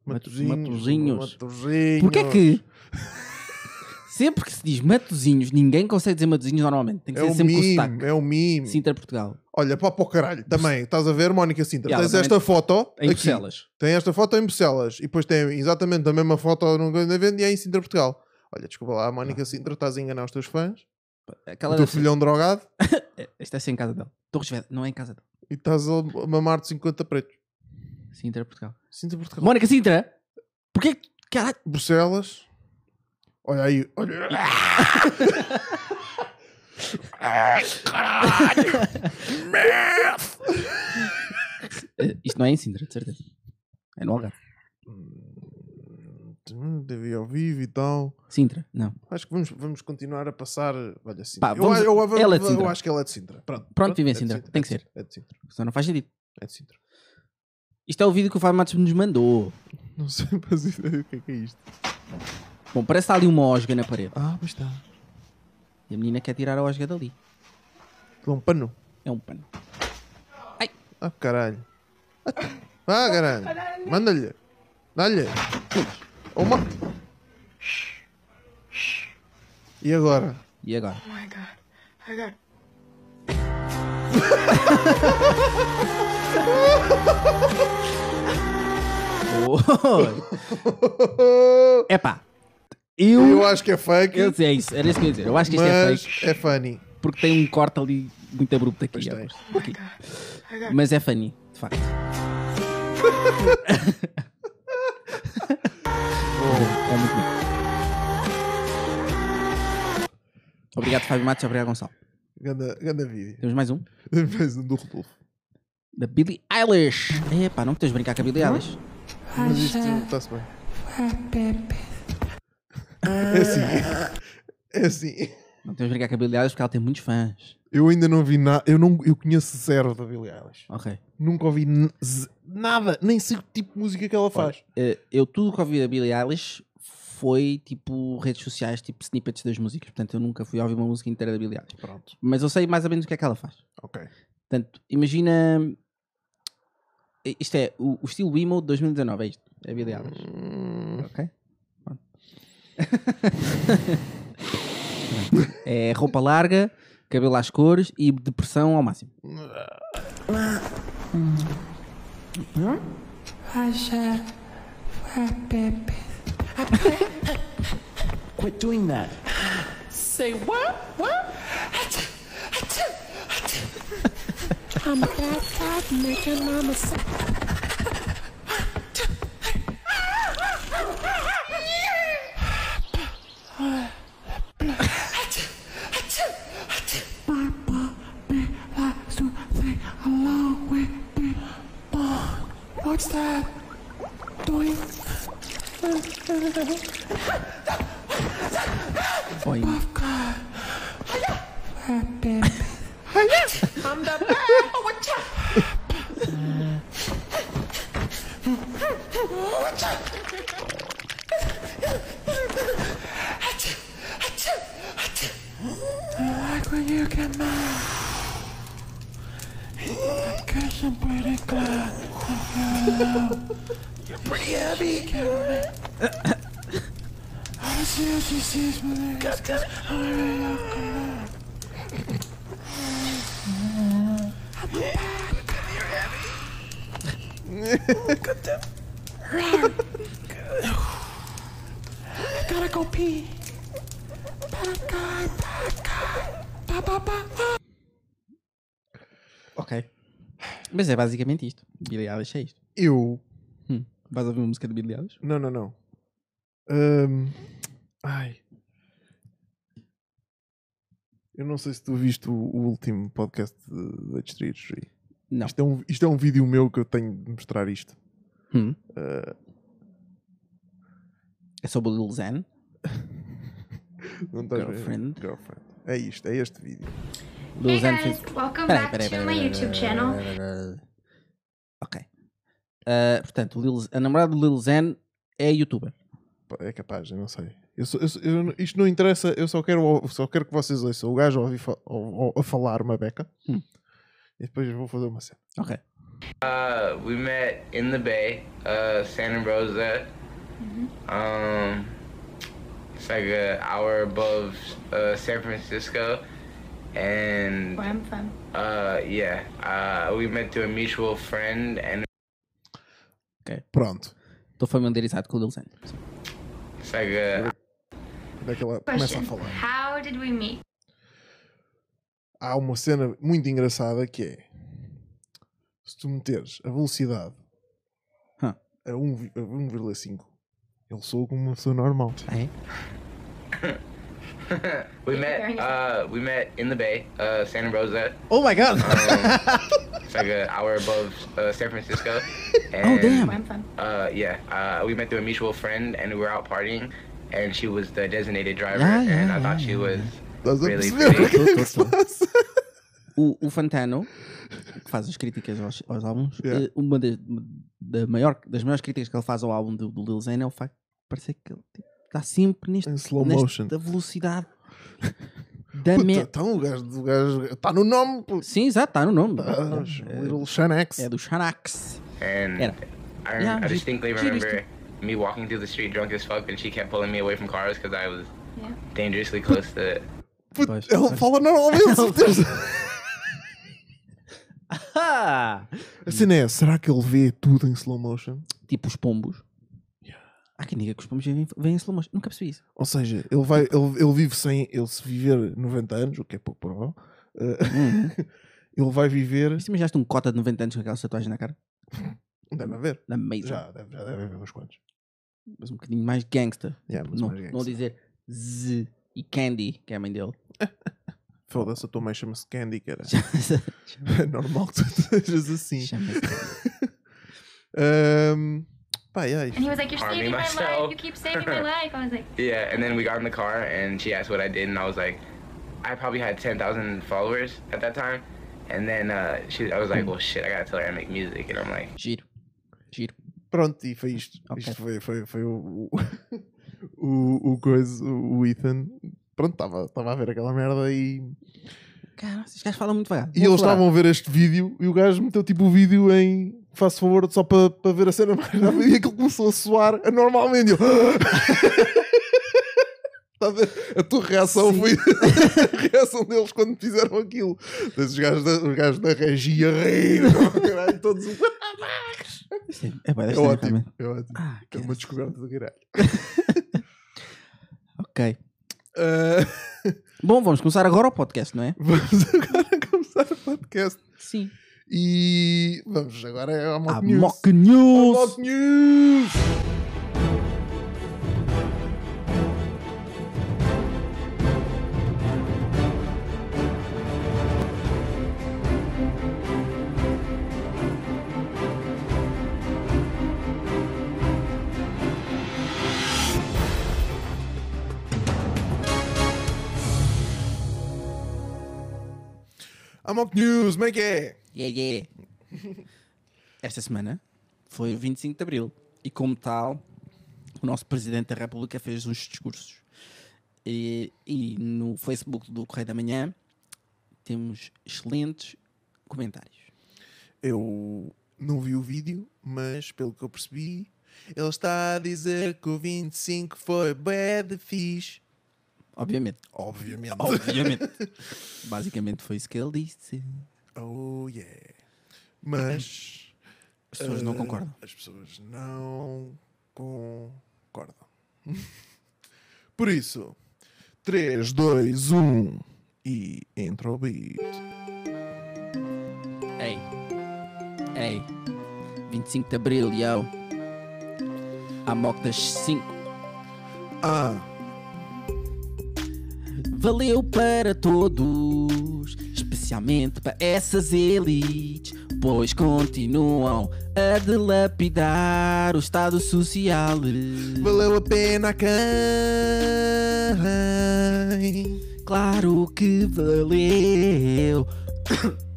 Matosinhos.
Matosinhos.
Matosinhos.
Porquê que Sempre que se diz Matozinhos, ninguém consegue dizer Matozinhos normalmente. Tem que
É
ser
o
sempre com
mime,
sotaque.
é o mime.
Sintra, Portugal.
Olha, pá para o caralho. Também, estás a ver, Mónica Sintra?
Yeah,
Tens esta foto
Em
aqui.
Bruxelas.
Tem esta foto em Bruxelas. E depois tem exatamente a mesma foto no grande evento e é em Sintra, Portugal. Olha, desculpa lá, Mónica Sintra, estás a enganar os teus fãs.
Aquela
o teu
deve ser-
filhão drogado.
Esta é sem casa dele. Torres Vedras, não é em casa dele.
E estás a mamar de 50 pretos.
Sintra, Portugal.
Sintra, Portugal.
Mónica Sintra, porquê que. Caralho.
Bruxelas. Olha aí, olha.
Eh, Isto não é em Sintra, de certeza. É no Algarve.
TV ao vivo e tal.
Sintra, não.
Acho que vamos, vamos continuar a passar. Olha, Sintra.
Pá,
eu,
vamos-
eu, eu-
ela é de
eu
Sintra.
acho que ela é de Sintra. Pronto,
Pronto, vive em
é de
Sintra. Tem que
é
ser.
É de Sintra.
Senão não faz sentido.
É de Sintra.
Isto é o vídeo que o Fábio Matos nos mandou.
Não sei mais ideia do que é que é isto.
Bom, parece que está ali uma osga na parede.
Ah, mas está.
E a menina quer tirar a osga dali.
É um pano.
É um pano.
Ah, caralho. Ah, caralho. Manda-lhe. Dá-lhe. Uma. E agora?
E agora?
Oh my god. I got
Oi. Epá. Eu.
Eu acho que é fake,
Eu sei isso, era isso que eu ia dizer. Eu acho que isto é
mas
fake
é funny.
porque tem um corte ali muito abrupto aqui. Ó.
tem.
Aqui. Mas é funny, de facto. é. Obrigado, Fábio Matos. Obrigado, Gonçalo.
Ganda, ganda vídeo.
Temos mais um?
Mais um do Rodolfo.
Da Billie Eilish. Epá, não tens de brincar com a Billie Eilish.
Mas isto está-se bem. É assim. É assim.
Não tens de brincar com a Billie Eilish porque ela tem muitos fãs.
Eu ainda não vi nada. Eu, não, eu conheço zero da Billie Eilish.
Ok.
Nunca ouvi nada. Nem sei o tipo de música que ela faz.
Eh, eu tudo que ouvi da Billie Eilish foi tipo redes sociais, tipo snippets das músicas. Portanto, eu nunca fui ouvir uma música inteira da Billie Eilish.
Pronto.
Mas eu sei mais ou menos o que é que ela faz.
Ok.
Portanto, imagina. Isto é o, o estilo emo de 2019, é isto. É a Billie Eilish.
Hum,
Ok? Pronto. é roupa larga, cabelo às cores e depressão ao máximo.
Quit doing that.
Say what? What?
I'm baptized, making mama say. What's that? Doing
Foi.
happy.
I'm the bad. Oh, what's up?
Like when you get mad. I guess I'm pretty glad. You're pretty happy. I see what she sees me. Up Gotta go pee.
Ok. Mas é basicamente isto. Billie Eilish é isto.
Eu.
Hum. Vais ouvir uma música de Billie Eilish?
Não, não, não. Hum, ai. Eu não sei se tu viste o, o último podcast de- da Distritos.
Não.
Isto é, um, isto é um vídeo meu que eu tenho de mostrar isto.
Hum.
Uh,
É sobre o Lil Xan.
não estás a ver?
Girlfriend.
Girlfriend. É isto, é este vídeo.
Lil
Hey guys,
fez...
welcome
Peraí,
back
peraí,
to my YouTube channel.
Ok. Ah, portanto, o Lil- a namorada do Lil Xan é youtuber.
É capaz, eu não sei. Eu só- eu só- eu isto não interessa, eu só quero, ou- só quero que vocês ouçam o gajo a, ouvir fa- a- a- a falar uma beca
Hum.
e depois eu vou fazer uma cena.
Ok.
Uh, we met in the Bay, uh, Santa Rosa. Um, It's like an hour above uh, San Francisco, and
Where I'm from.
uh, yeah, uh, we met through a mutual friend, and
Pronto.
Estou familiarizado com o Lil Xan.
it's like a
Onde é que ela começa a falar?
How did we meet?
Há uma cena muito engraçada que é se tu meteres a velocidade
Hã.
a 1 vi- a 1,5 ele soa como uma pessoa normal.
Ah, é?
we met uh, we met in the Bay, uh, Santa Rosa.
Oh my god!
Um, it's like an hour above uh, San Francisco, and
Oh, damn.
Where I'm from.
Uh, yeah, uh, we met through a mutual friend, and we were out partying, and she was the designated driver,
Yeah,
and
yeah,
I thought she was
Estás
really
o
pretty.
é que se passa?
O, o Fantano, que faz as críticas aos, aos álbuns,
Yeah.
eh, uma das, da maior, das maiores críticas que ele faz ao álbum do, do Lil Xan é o facto de parecer que ele tipo, está sempre neste,
Em slow motion.
nesta velocidade da
Puta,
me...
então o gajo o gajo está no nome. pô.
Sim, exato, está no nome.
Ah,
é,
Little Xanax.
é do Xanax.
And
Yeah.
I,
Yeah,
I distinctly remember me walking through the street drunk as fuck, and she kept pulling me away from cars because I was
Yeah.
dangerously close to.
Puta,
Pois,
ele
pois.
fala normalmente.
Ah!
A cena é, será que ele vê tudo em slow motion?
Tipo os pombos. Há quem diga que os pombos vêm, vêm em slow motion. Nunca percebi isso.
Ou seja, ele, vai, ele, ele vive sem. Ele se viver 90 anos, o que é pouco provável,
Uhum.
ele vai viver.
Mas imaginaste um cota de 90 anos com aquela tatuagem na cara?
Deve haver.
Na meia.
Já, deve, já deve haver uns quantos.
Mas um bocadinho mais gangster.
Yeah,
não,
mais
não dizer Z e Candy, que é a mãe dele.
Foda-se, a tua mãe chama-se Candy, cara. É normal que tu estejas assim.
Chama-se.
Ahm, pá, yeah,
And he was like, You're saving my
myself.
life. You keep saving my life. I was like,
Yeah, and then we got in the car, and she asked what I did, and I was like, I probably had 10,000 followers at that time. And then uh, she, I was like, well, shit, I gotta tell her I make music. And I'm like,
Giro. Giro.
Pronto, e foi isto.
Ok.
Isto foi, foi, foi o, o, o, o coisa, o Ethan. Pronto, estava a ver aquela merda e.
Cara, esses gajos falam muito devagar.
E
Vou
eles estavam a ver este vídeo e o gajo meteu tipo o vídeo em faço favor só para para ver a cena mais rápida e aquilo começou a soar anormalmente. Eu... Está a tua reação foi a reação deles quando fizeram aquilo. Os gajos da, os gajos da regia a rir, caralho, todos.
Sim, É, bem,
É ótimo, é ótimo.
Ah,
É uma descoberta do caralho.
Ok.
Ah,
Bom, vamos começar agora o podcast, não é?
vamos agora começar o podcast.
Sim.
E vamos agora à Mock
A
News.
Mock News.
Mock News! A Mock News, como é que é?
Yeah, yeah. Esta semana foi o 25 de Abril e, como tal, o nosso Presidente da República fez uns discursos. E, e no Facebook do Correio da Manhã temos excelentes comentários.
Eu não vi o vídeo, mas pelo que eu percebi, ele está a dizer que o 25 foi de fixe.
Obviamente.
Obviamente.
Obviamente. Basicamente foi isso que ele disse.
Oh yeah. Mas
As pessoas não
eh,
concordam.
As pessoas não concordam. Por isso, 3, 2, 1 e entra o beat.
Ei. Ei. 25 de Abril, yo. A mock das 5.
Ah,
Valeu para todos, especialmente para essas elites, pois continuam a dilapidar o Estado Social.
valeu a pena quem?
Claro que valeu.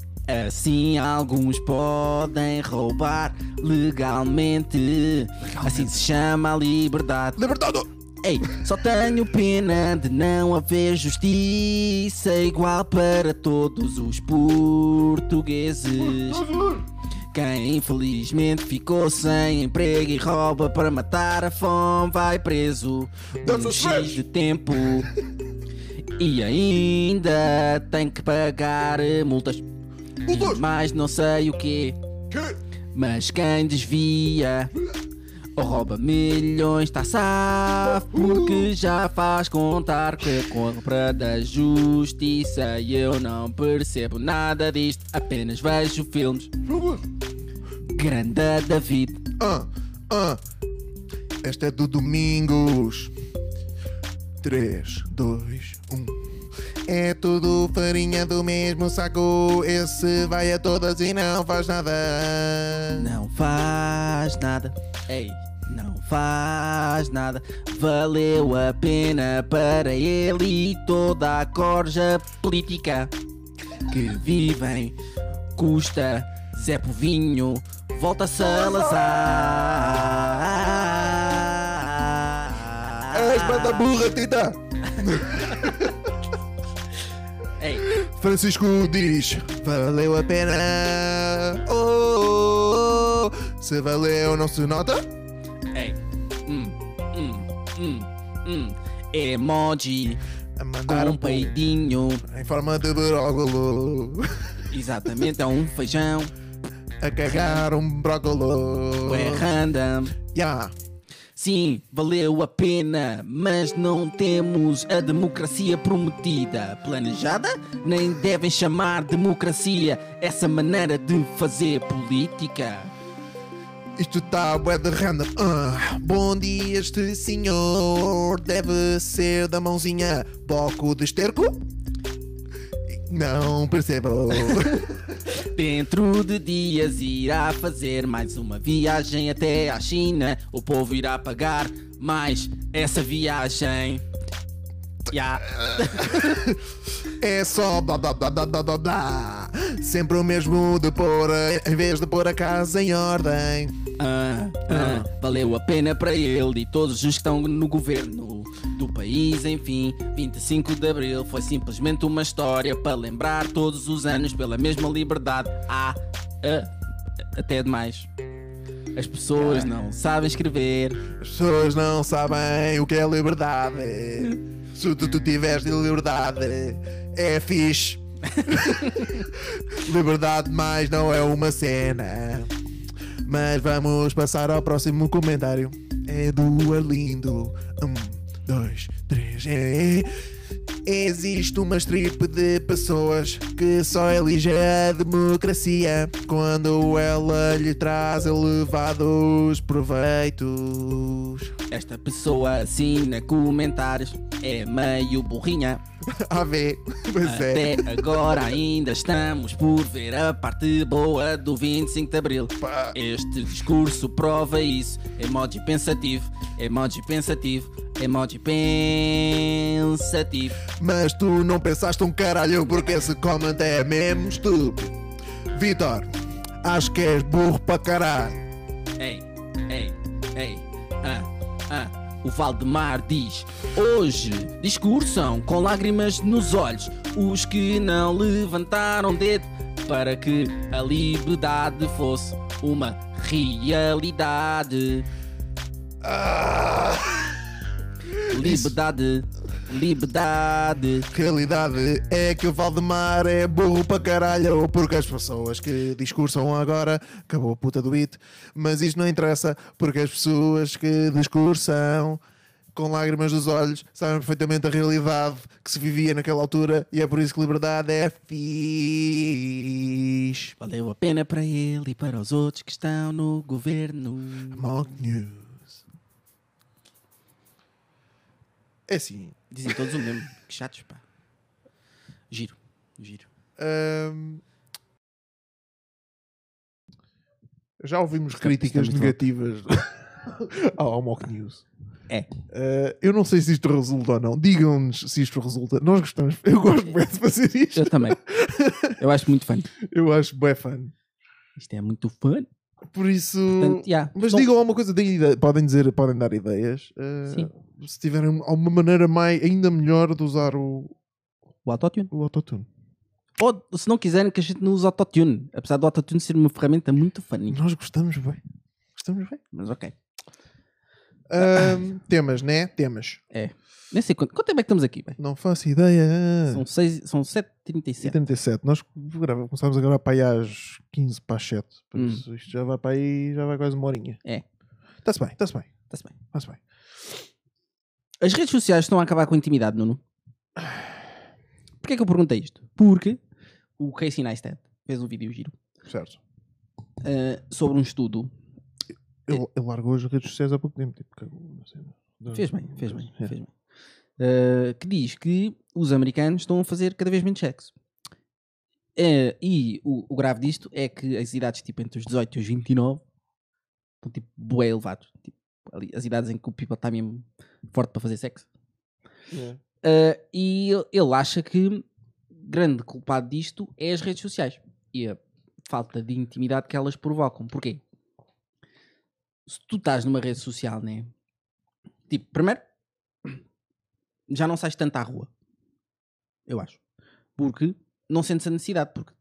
Assim alguns podem roubar legalmente. Assim se chama a liberdade.
Libertado!
Ei, só tenho pena de não haver justiça igual para todos os portugueses. Quem infelizmente ficou sem emprego e rouba para matar a fome vai preso um X de tempo e ainda tem que pagar eh, multas. Mais não sei o quê.
Que?
Mas quem desvia ou rouba milhões está safo porque já faz contar que a compra da justiça e eu não percebo nada disto, apenas vejo filmes. Grande David,
Ah, ah. Esta é do Domingos. 3, 2, 1. É tudo farinha do mesmo saco. Esse vai a todas e não faz nada.
não faz nada. Ei, não faz nada. Valeu a pena para ele e toda a corja política que vivem. Custa Zé Povinho, volta Salazar.
És banda burra, Tita! Francisco diz: Valeu a pena. Oh, oh, oh. Se valeu, não se nota?
ei. Hum, hum, hum, hum. Emoji
A
com
mandar
um
um
peidinho.
em forma de brócolo.
Exatamente, é um feijão.
A cagar um brócolo.
É random.
Ya.
Sim, valeu a pena, mas não temos a democracia prometida. Planejada? Nem devem chamar democracia essa maneira de fazer política.
Isto está bué de random. Ah, bom dia, este senhor deve ser da mãozinha bloco de esterco? Não percebo.
Dentro de dias irá fazer mais uma viagem até à China. O povo irá pagar mais essa viagem.
É só blá blá blá blá blá blá. Sempre o mesmo de pôr a, em vez de pôr a casa em ordem.
Ah, ah, valeu a pena para ele e todos os que estão no governo do país, enfim. 25 de Abril foi simplesmente uma história para lembrar todos os anos pela mesma liberdade. Ah, ah, até demais. As pessoas não sabem escrever.
As pessoas não sabem o que é liberdade. Se tu, tu tiveres de liberdade, é fixe. liberdade mais não é uma cena. Mas vamos passar ao próximo comentário. É do Arlindo. Um, dois, três. É. Existe uma strip de pessoas que só elige a democracia quando ela lhe traz elevados proveitos.
Esta pessoa assina comentários, é meio burrinha.
A ver, pois é.
Até agora ainda estamos por ver a parte boa do 25 de Abril.
Pá.
Este discurso prova isso. Emoji pensativo, emoji pensativo, emoji pensativo.
Mas tu não pensaste um caralho porque esse comment é mesmo estúpido. Vitor, acho que és burro para caralho.
Ei, ei, ei, ah, ah. O Valdemar diz: Hoje discursam com lágrimas nos olhos os que não levantaram dedo para que a liberdade fosse uma realidade. Liberdade, liberdade.
Realidade é que o Valdemar é burro para caralho porque as pessoas que discursam agora acabou a puta do beat, mas isto não interessa porque as pessoas que discursam com lágrimas nos olhos sabem perfeitamente a realidade que se vivia naquela altura e é por isso que liberdade é fixe.
Valeu a pena para ele e para os outros que estão no governo.
Monk News. É assim,
Dizem todos o mesmo. Que chatos, pá. Giro, giro.
Ahm, já ouvimos críticas negativas ao Mock News.
É.
Ah, eu não sei se isto resulta ou não. Digam-nos se isto resulta. Nós gostamos. Eu gosto bem de fazer isto.
Eu também. Eu acho muito fã.
Eu acho bem fã.
Isto é muito fã.
Por isso.
Portanto, yeah.
Mas
Não-
digam alguma coisa, podem dizer, podem dar ideias.
Sim.
se tiverem alguma maneira mais, ainda melhor de usar o,
O autotune.
o autotune.
Ou se não quiserem que a gente não use autotune. Apesar do autotune ser uma ferramenta muito funny.
Nós gostamos bem. Gostamos bem.
Mas ok.
Ahm, temas, né? Temas.
É. Nem sei quanto, quanto tempo é que estamos aqui, bem?
Não faço ideia.
São, seis, são
E
7h37.
37. Nós grava- começámos a gravar para aí às 15 para as 7. Por
Hum.
isso isto já vai para aí, já vai quase uma horinha.
É.
Está-se bem, está-se bem,
Está-se bem.
está-se bem.
As redes sociais estão a acabar com a intimidade, Nuno. Porquê que eu perguntei isto? Porque o Casey Neistat fez um vídeo giro
Certo.
uh, sobre um estudo.
Ele, ele largou as redes sociais há pouco tempo. Tipo, cagou na cena.
Fez bem, fez bem,
É.
fez bem. Uh, que diz que os americanos estão a fazer cada vez menos sexo. Uh, e o, o grave disto é que as idades tipo entre os 18 e os 29 estão tipo bué elevados. Tipo, ali, as idades em que o people está mesmo forte para fazer sexo.
É.
Uh, e ele- ele acha que grande culpado disto é as redes sociais e a falta de intimidade que elas provocam. Porquê? Se tu estás numa rede social, né? Tipo, primeiro, já não sais tanto à rua. Eu acho. Porque não sentes a necessidade. Porque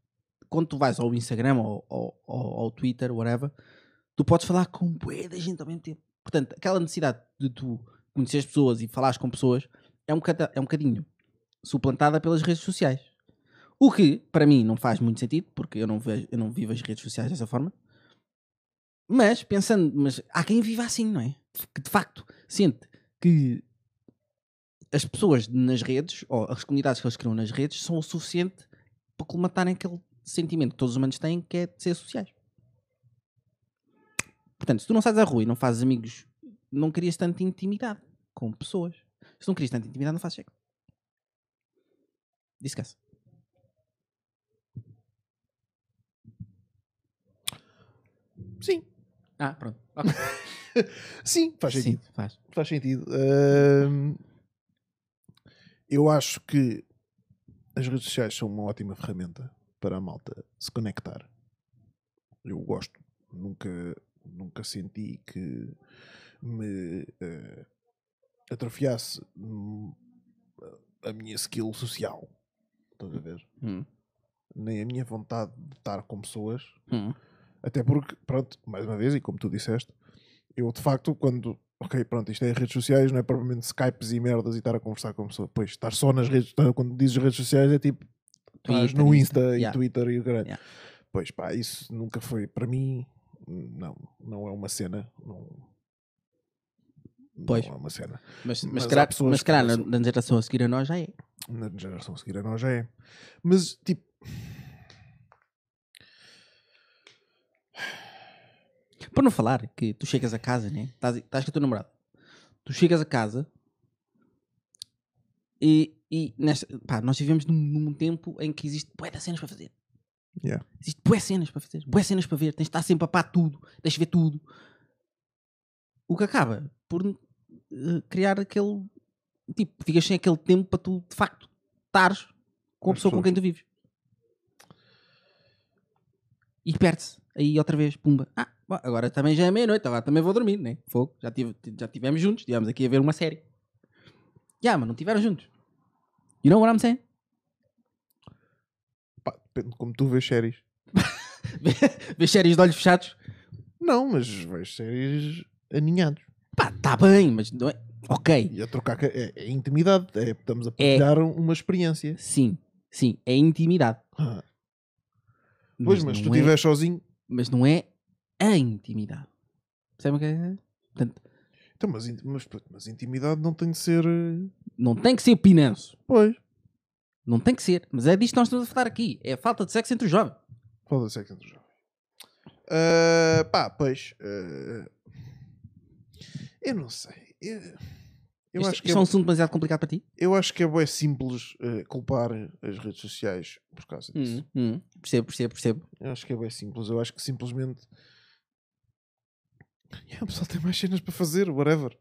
quando tu vais ao Instagram ou ao, ao, ao Twitter, whatever, tu podes falar com bué da gente ao mesmo tempo. Portanto, aquela necessidade de tu conhecer as pessoas e falares com pessoas é um, bocada- é um bocadinho suplantada pelas redes sociais. O que, para mim, não faz muito sentido, porque eu não, vejo, eu não vivo as redes sociais dessa forma. Mas, pensando, mas há quem viva assim, não é? Que de facto sente que as pessoas nas redes, ou as comunidades que eles criam nas redes, são o suficiente para colmatarem aquele sentimento que todos os humanos têm, que é de ser sociais. Portanto, se tu não sais à rua e não fazes amigos, não crias tanta intimidade com pessoas. Se não crias tanta intimidade, não fazes sexo. Discuss.
Sim,
Ah, pronto.
Sim, faz
Sim,
sentido.
faz.
Faz sentido. Ahm, eu acho que as redes sociais são uma ótima ferramenta para a malta se conectar. Eu gosto. Nunca, nunca senti que me eh, atrofiasse hum, a minha skill social. Estás a ver?
Hum.
Nem a minha vontade de estar com pessoas
Hum.
até porque, pronto, mais uma vez, e como tu disseste, eu de facto, quando. Ok, pronto, isto é redes sociais, não é propriamente Skypes e merdas e estar a conversar com pessoas. Pois, estar só nas redes. Quando dizes redes sociais é tipo. Estás no
Insta,
Insta e
yeah.
Twitter e o caralho.
Yeah.
Pois pá, isso nunca foi. Para mim, não. Não é uma cena. Não,
Pois.
não é uma cena.
Mas, mas,
Mas
na, na geração a seguir a nós já é.
Na geração a seguir a nós já é. Mas, tipo.
Para não falar que tu chegas a casa, né? Estás, estás com a tua namorada. Tu chegas a casa e, e nesta, pá, nós vivemos num, num tempo em que existe bué de cenas para fazer.
Yeah.
Existe bué cenas para fazer, bué cenas para ver. Tens de estar sempre a pá tudo, tens de ver tudo. O que acaba por eh, criar aquele tipo, ficas sem aquele tempo para tu de facto estares com a pessoa com quem tu vives. E perde-se. Aí outra vez, pumba. Ah, bom, agora também já é meia-noite, agora também vou dormir, né? Fogo. Já, tive, já tivemos juntos, estivemos aqui a ver uma série. Já, mas não estiveram juntos. You know what I'm saying?
Pá, depende de como tu vês séries.
ver séries de olhos fechados.
Não, mas vejo séries aninhados.
Pá, tá bem, mas não é. Ok.
E a trocar. ca- É, é intimidade. É, estamos a partilhar uma experiência.
Sim, sim, é intimidade.
Ah. Pois, mas, se tu
é-
estiveres sozinho.
mas não é a intimidade. Percebe o que é? Portanto,
Então, mas, mas, mas intimidade não tem de ser. eh,
não tem que ser pinanço.
Pois.
Não tem que ser. Mas é disto que nós estamos a falar aqui. É a falta de sexo entre os jovens.
Fala sexo entre os jovens. Ah, pá, pois. ah, eu não sei. Eu, eu
isto,
acho que
isto
é,
é um assunto demasiado complicado para ti?
eu acho que é bué simples eh, culpar as redes sociais por causa disso.
Hum, hum. Percebo, percebo, percebo.
Eu acho que é bem simples. Eu acho que simplesmente. Yeah, o pessoal tem mais cenas para fazer, whatever.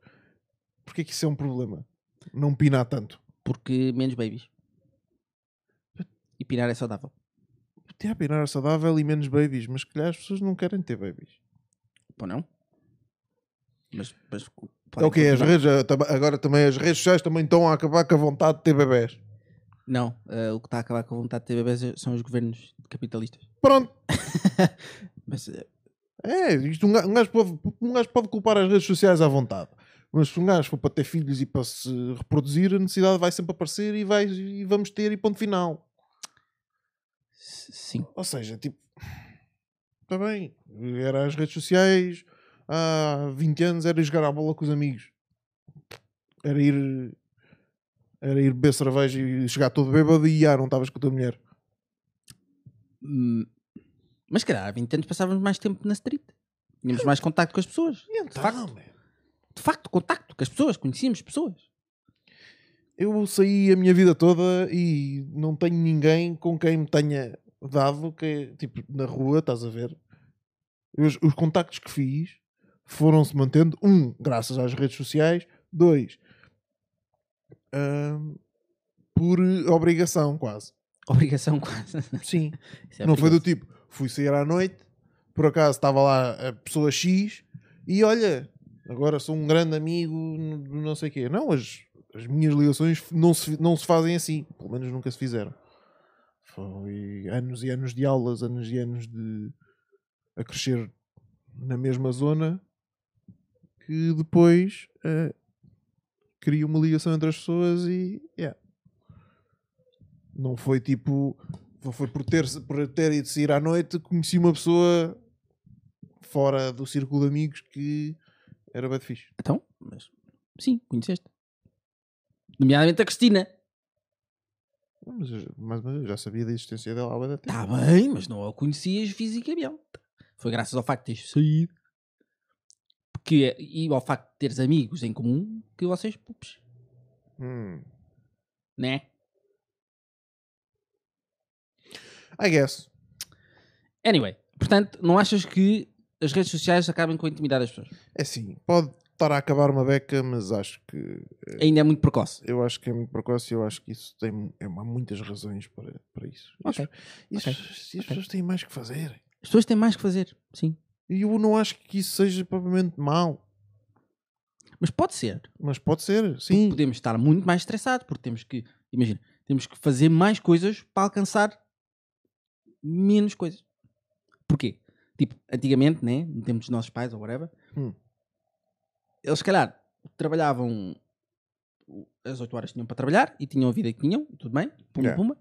Porquê que isso é um problema? Não pinar tanto.
Porque menos babies. E pinar é saudável.
Yeah, pinar é saudável e menos babies, mas calhar as pessoas não querem ter babies.
Pô, não? Mas, mas
É o que As redes, eh, agora também as redes sociais também estão a acabar com a vontade de ter bebés.
Não, eh, o que está a acabar com a vontade de ter bebês são os governos capitalistas.
Pronto.
Mas eh,
É, isto um gajo, um gajo pode, um gajo pode culpar as redes sociais à vontade. Mas se um gajo for para ter filhos e para se reproduzir, a necessidade vai sempre aparecer e, vai, e vamos ter e ponto final.
sim.
Ou seja, tipo, está bem, era as redes sociais, há 20 anos era ir jogar a bola com os amigos, era ir, era ir beber cerveja e chegar todo bêbado e ah, não estavas com a tua mulher.
Mas, calhar, há 20 anos passávamos mais tempo na street. Tínhamos mais contacto com as pessoas.
E
De
então,
facto, de facto, contacto com as pessoas. Conhecíamos pessoas.
eu saí a minha vida toda e não tenho ninguém com quem me tenha dado, que, tipo, na rua, estás a ver? Os, os contactos que fiz foram-se mantendo, um, graças às redes sociais, dois, por obrigação, quase.
Obrigação quase.
Sim.
É
não foi do tipo, fui sair à noite, por acaso estava lá a pessoa X e olha, agora sou um grande amigo, não sei o quê. Não, as, as minhas ligações não se, não se fazem assim, pelo menos nunca se fizeram. Foi anos e anos de aulas, anos e anos de a crescer na mesma zona que depois eh, cria uma ligação entre as pessoas e yeah. não foi tipo não foi por ter, por ter ido sair à noite conheci uma pessoa fora do círculo de amigos que era bem fixe.
Então, mas sim, conheceste. Nomeadamente a Cristina.
Mas, eu- mas, mas eu já sabia da existência dela há de tempo.
Está bem, mas não a conhecias fisicamente. Foi graças ao facto de teres saído porque, e ao facto de teres amigos em comum que vocês, pups,
Hum.
né?
I guess.
Anyway, portanto, não achas que as redes sociais acabem com a intimidade das pessoas?
É assim, pode estar a acabar uma beca, mas acho que
Ainda é muito precoce.
eu acho que é muito precoce e eu acho que isso tem é, há muitas razões para, para isso. E as-
Ok,
E as,
ok,
e as pessoas têm mais que fazer.
As pessoas têm mais que fazer, sim.
E eu não acho que isso seja propriamente mau.
Mas pode ser.
Mas pode ser, sim.
Podemos estar muito mais estressados porque temos que, imagina, temos que fazer mais coisas para alcançar menos coisas. Porquê? Tipo, antigamente, né, no tempo dos nossos pais ou whatever,
Hum.
eles, se calhar, trabalhavam as 8 horas que tinham para trabalhar e tinham a vida que tinham, tudo bem, puma,
Yeah.
puma.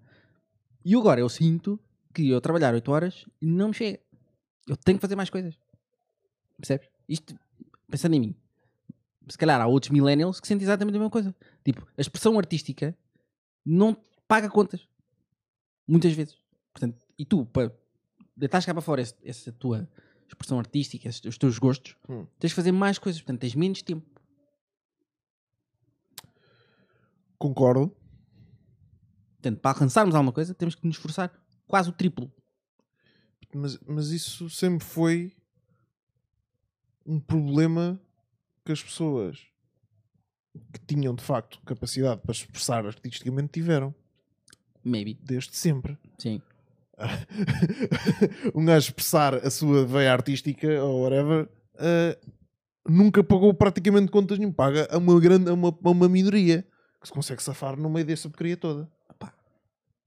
E agora eu sinto que eu trabalhar 8 horas não me chega. Eu tenho que fazer mais coisas. Percebes? Isto, pensando em mim, se calhar há outros millennials que sentem exatamente a mesma coisa. Tipo, a expressão artística não paga contas. Muitas vezes. Portanto, e tu, para deitar cá para fora esse- essa tua expressão artística, esses- os teus gostos,
Hum.
tens de fazer mais coisas. Portanto, tens menos tempo.
Concordo.
Portanto, para alcançarmos alguma coisa, temos que nos esforçar quase o triplo.
Mas, mas isso sempre foi um problema que as pessoas que tinham de facto capacidade para expressar artisticamente tiveram,
Maybe.
desde sempre.
Sim.
um gajo expressar a sua veia artística ou whatever eh, nunca pagou praticamente contas nenhum. Paga a uma, grande, a uma, a uma minoria que se consegue safar no meio dessa porcaria toda.
Epá.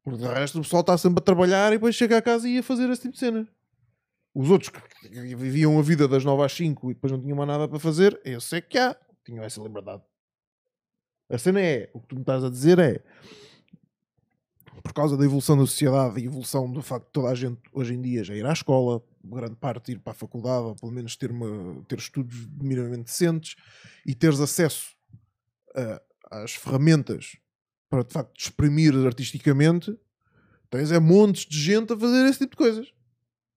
Porque de resto o pessoal está sempre a trabalhar e depois chega a casa e ia fazer esse tipo de cena. Os outros que viviam a vida das 9 às 5 e depois não tinham mais nada para fazer, eu sei que há. Tinham essa liberdade. A cena é, o que tu me estás a dizer é, por causa da evolução da sociedade e evolução do facto de toda a gente hoje em dia já ir à escola, grande parte ir para a faculdade, ou pelo menos ter, uma, ter estudos minimamente decentes e teres acesso a- às ferramentas para de facto exprimir artisticamente, tens é montes de gente a fazer esse tipo de coisas.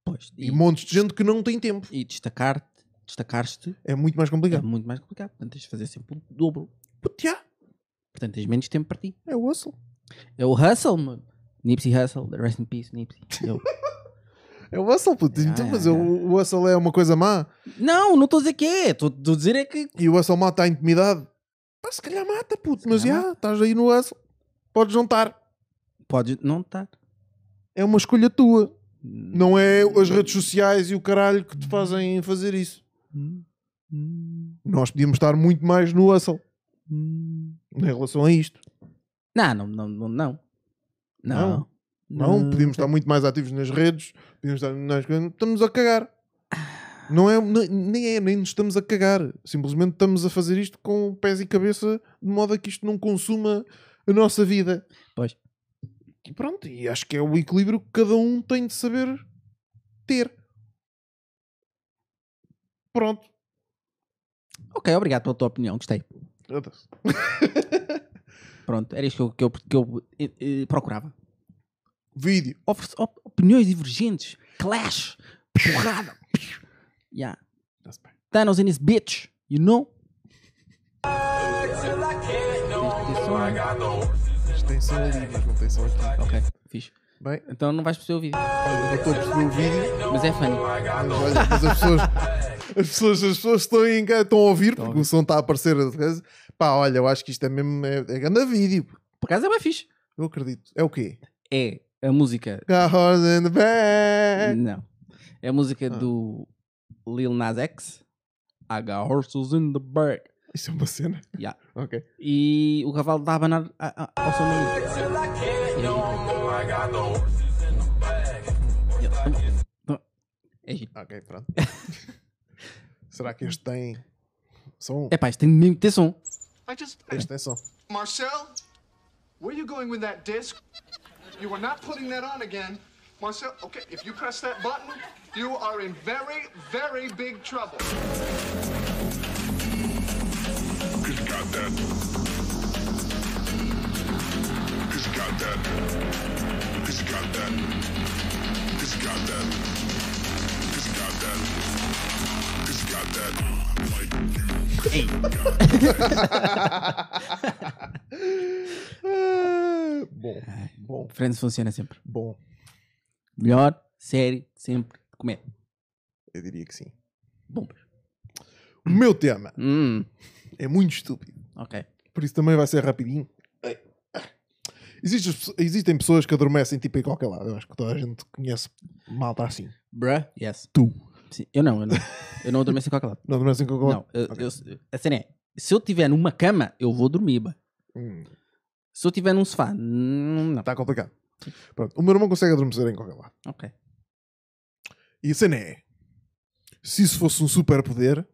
Pois.
E,
E,
montes de gente que não tem tempo.
e destacar-te, destacar-te
É muito mais
é
complicado.
muito mais complicado. Portanto, tens de fazer sempre o dobro.
Puto, já,
Portanto, tens menos tempo para ti.
é o hustle.
É o Hustle, mano. Nipsey Hustle, rest in peace, Nipsey. Eu-
É o hustle, puto. Então, mas
ah,
o, o hustle é uma coisa má.
não, não estou a dizer que é. Estou a dizer é que
E o hustle mata a intimidade. Pá, se calhar mata, puto. Mas já, estás aí no hustle. Podes juntar.
podes não estar.
É uma escolha tua. Não é as redes sociais e o caralho que te fazem fazer isso. Nós podíamos estar muito mais no hustle em relação a isto.
Não, não, não, não, não. Não.
Não, podíamos estar muito mais ativos nas redes, podíamos estar nas. Estamos a cagar. Não é, nem é, nem nos estamos a cagar. Simplesmente estamos a fazer isto com pés e cabeça, de modo a que isto não consuma a nossa vida.
Pois.
E pronto, e acho que é o equilíbrio que cada um tem de saber ter. Pronto.
Ok, obrigado pela tua opinião, gostei. Pronto, era isto que eu, que eu, que eu, eh, eh, procurava.
Vídeo.
Ofer- op- opiniões divergentes, clash, porrada. yeah.
Bem.
Thanos in his bitch, you know?
Isto tem só ali, mas não tem só aqui.
Ok, fixe.
Bem,
Então não vais perceber o vídeo,
olha, não estou a perceber o vídeo.
mas é funny.
Mas, olha, mas as pessoas, as pessoas, as pessoas estão, em, estão a ouvir porque o som está a aparecer. Pá, olha, eu acho que isto é mesmo. É, é grande vídeo.
Por acaso é bem fixe.
Eu acredito. É o quê?
É a música.
Got horse in the back.
Não. É a música do Lil Nas X. I got horses in the back.
Isso é uma cena.
Yeah.
Ok.
E o cavalo dá a abanar a- ao som música. É giro.
Ok, pronto. Será que este tem som?
É pá, isto tem mesmo que ter som.
I just.
Este tem som.
Marcel, where are you going with that disc? You are not putting that on again. Marcel, okay, if you press that button, you are in very, very big trouble.
Cause you got that. Cause you got that. Cause you got that. Cause you got that. Cause you got that. Cause you got that. Oh, like,
Ah, bom, bom,
Friends funciona sempre.
bom.
Melhor série sempre de comédia.
Eu diria que sim.
Bom.
O meu tema
Hum,
é muito estúpido.
ok.
Por isso também vai ser rapidinho. Existem, existem pessoas que adormecem tipo em qualquer lado. Eu acho que toda a gente conhece malta assim.
Bruh, yes.
Tu.
Sim, eu não, eu não. Eu não adormeço em qualquer lado.
Não adormecem em qualquer lado?
Não, eu,
Ok.
eu- a cena é, se eu estiver numa cama, eu vou dormir, bah.
Hum,
Se eu estiver num sofá, hum, não.
Está complicado. Pronto. O meu irmão consegue adormecer em qualquer lado.
Ok.
E a cena é: se isso fosse um superpoder,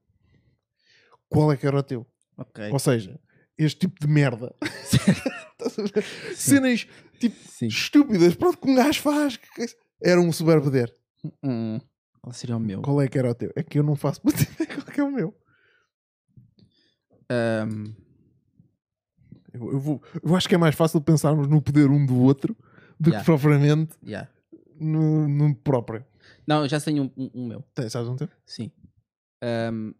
qual é que era o teu?
Ok.
Ou seja, este tipo de merda. Cenas tipo
Sim.
estúpidas, pronto, que um gajo faz. que- Era um superpoder.
Hum, qual seria o meu?
Qual é que era o teu? É que eu não faço puta ideia qual é que é o meu.
Ahm,
Eu, eu vou, eu acho que é mais fácil pensarmos no poder um do outro do
Yeah.
que propriamente
yeah.
no, no próprio.
Não, eu já tenho um, um- um meu.
Tem, sabes um teu?
Sim. Ahm,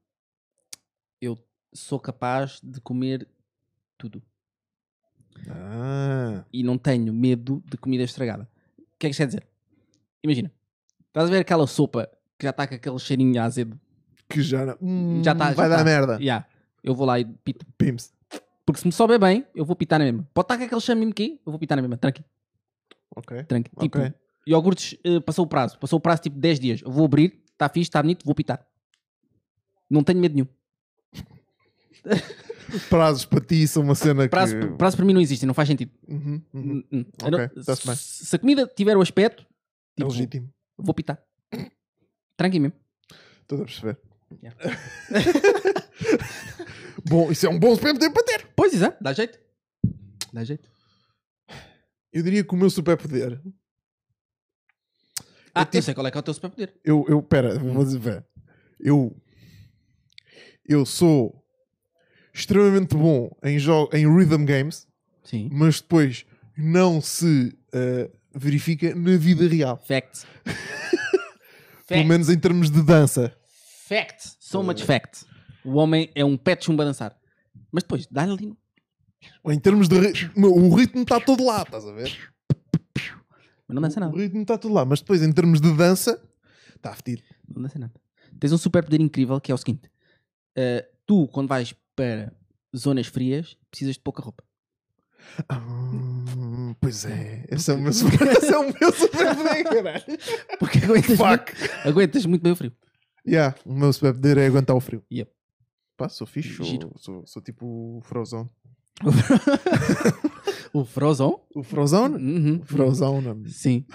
eu sou capaz de comer tudo.
Ah,
E não tenho medo de comida estragada. O que é que isto quer dizer? Imagina. Estás a ver aquela sopa que já está com aquele cheirinho azedo?
que já não. Hum,
Já está.
vai dar merda.
Yeah. Eu vou lá e pito.
Pims.
Porque se me souber bem, eu vou pitar na mesma. Pode estar com aquele chaminho aqui, eu vou pitar na mesma. Tranqui.
Ok.
Tranqui. Tipo,
Ok.
iogurtes, eh, passou o prazo. Passou o prazo tipo 10 dias. Eu vou abrir, está fixe, está bonito, vou pitar. Não tenho medo nenhum.
Prazos para ti são uma cena
Prazo,
que.
prazo para mim não existe, não faz sentido.
Uhum, uhum.
Hum, hum. Não- se, se a comida tiver o aspecto,
É
tipo,
legítimo.
Vou pitar. Tranqui mesmo.
Estou a perceber.
Yeah.
Bom, isso é um bom superpoder para ter.
Pois é, dá jeito. Dá jeito.
Eu diria que o meu superpoder.
Ah,
tipo-
eu sei qual é que é o teu superpoder.
Eu, eu, pera, vou dizer. Eu, eu sou extremamente bom em, jo- em rhythm games,
Sim.
mas depois não se eh, verifica na vida real.
Fact.
Pelo menos em termos de dança.
Fact. So much fact. O homem é um pet chumbo a dançar. Mas depois, dá-lhe ali.
em termos de. ri- O ritmo está todo lá, estás a ver?
Mas não dança
O
nada.
ritmo está todo lá, mas depois em termos de dança, está fedido.
Não dança nada. Tens um superpoder incrível que é o seguinte: Uh, tu, quando vais para zonas frias, precisas de pouca roupa.
Ah, pois é, esse é o meu super, esse é o meu superpoder, caralho.
Porque aguentas,
Fuck.
muito, aguentas muito bem o frio.
Yeah, o meu superpoder é aguentar o frio.
Yep.
Pá, sou fixe, sou,
Giro.
sou, sou tipo Frozen.
O Frozone?
O Frozone?
Uhum.
Frozone.
Sim.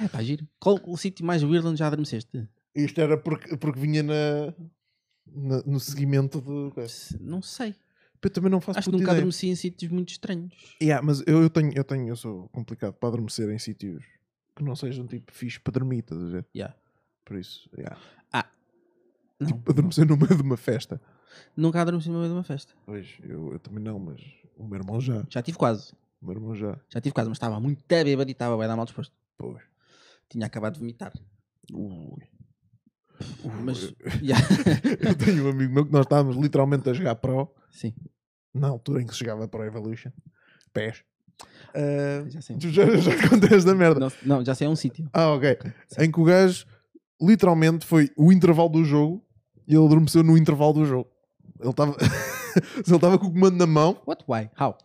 É, pá, giro. Qual o sítio mais weird onde já adormeceste?
Isto era porque, porque vinha na, na- no seguimento de.
Se- Não sei.
Eu também não faço
Acho que nunca
ideia.
adormeci em sítios muito estranhos.
Yeah, mas eu, eu tenho, eu tenho, eu sou complicado para adormecer em sítios que não sejam tipo fixe para dormir, estás a ver?
Yeah.
Por isso, yeah.
Não,
tipo, adormecer no meio de uma festa.
nunca adormeci no meio de uma festa.
Pois, eu, eu também não, mas o meu irmão já.
Já tive quase.
O meu irmão já.
Já tive quase, mas estava muito bêbado e estava bem dar mal disposto.
Pois.
Tinha acabado de vomitar.
Ui.
Mas, yeah.
Eu tenho um amigo meu que nós estávamos literalmente a jogar Pro,
Sim,
na altura em que se jogava Pro Evolution. PES. Ah,
já sei.
tu já, já da merda.
Não, não, já sei, é um sítio.
Ah, ok. Em que o gajo literalmente foi o intervalo do jogo e ele adormeceu no intervalo do jogo. Ele estava. ele estava com o comando na mão,
What? Why? How?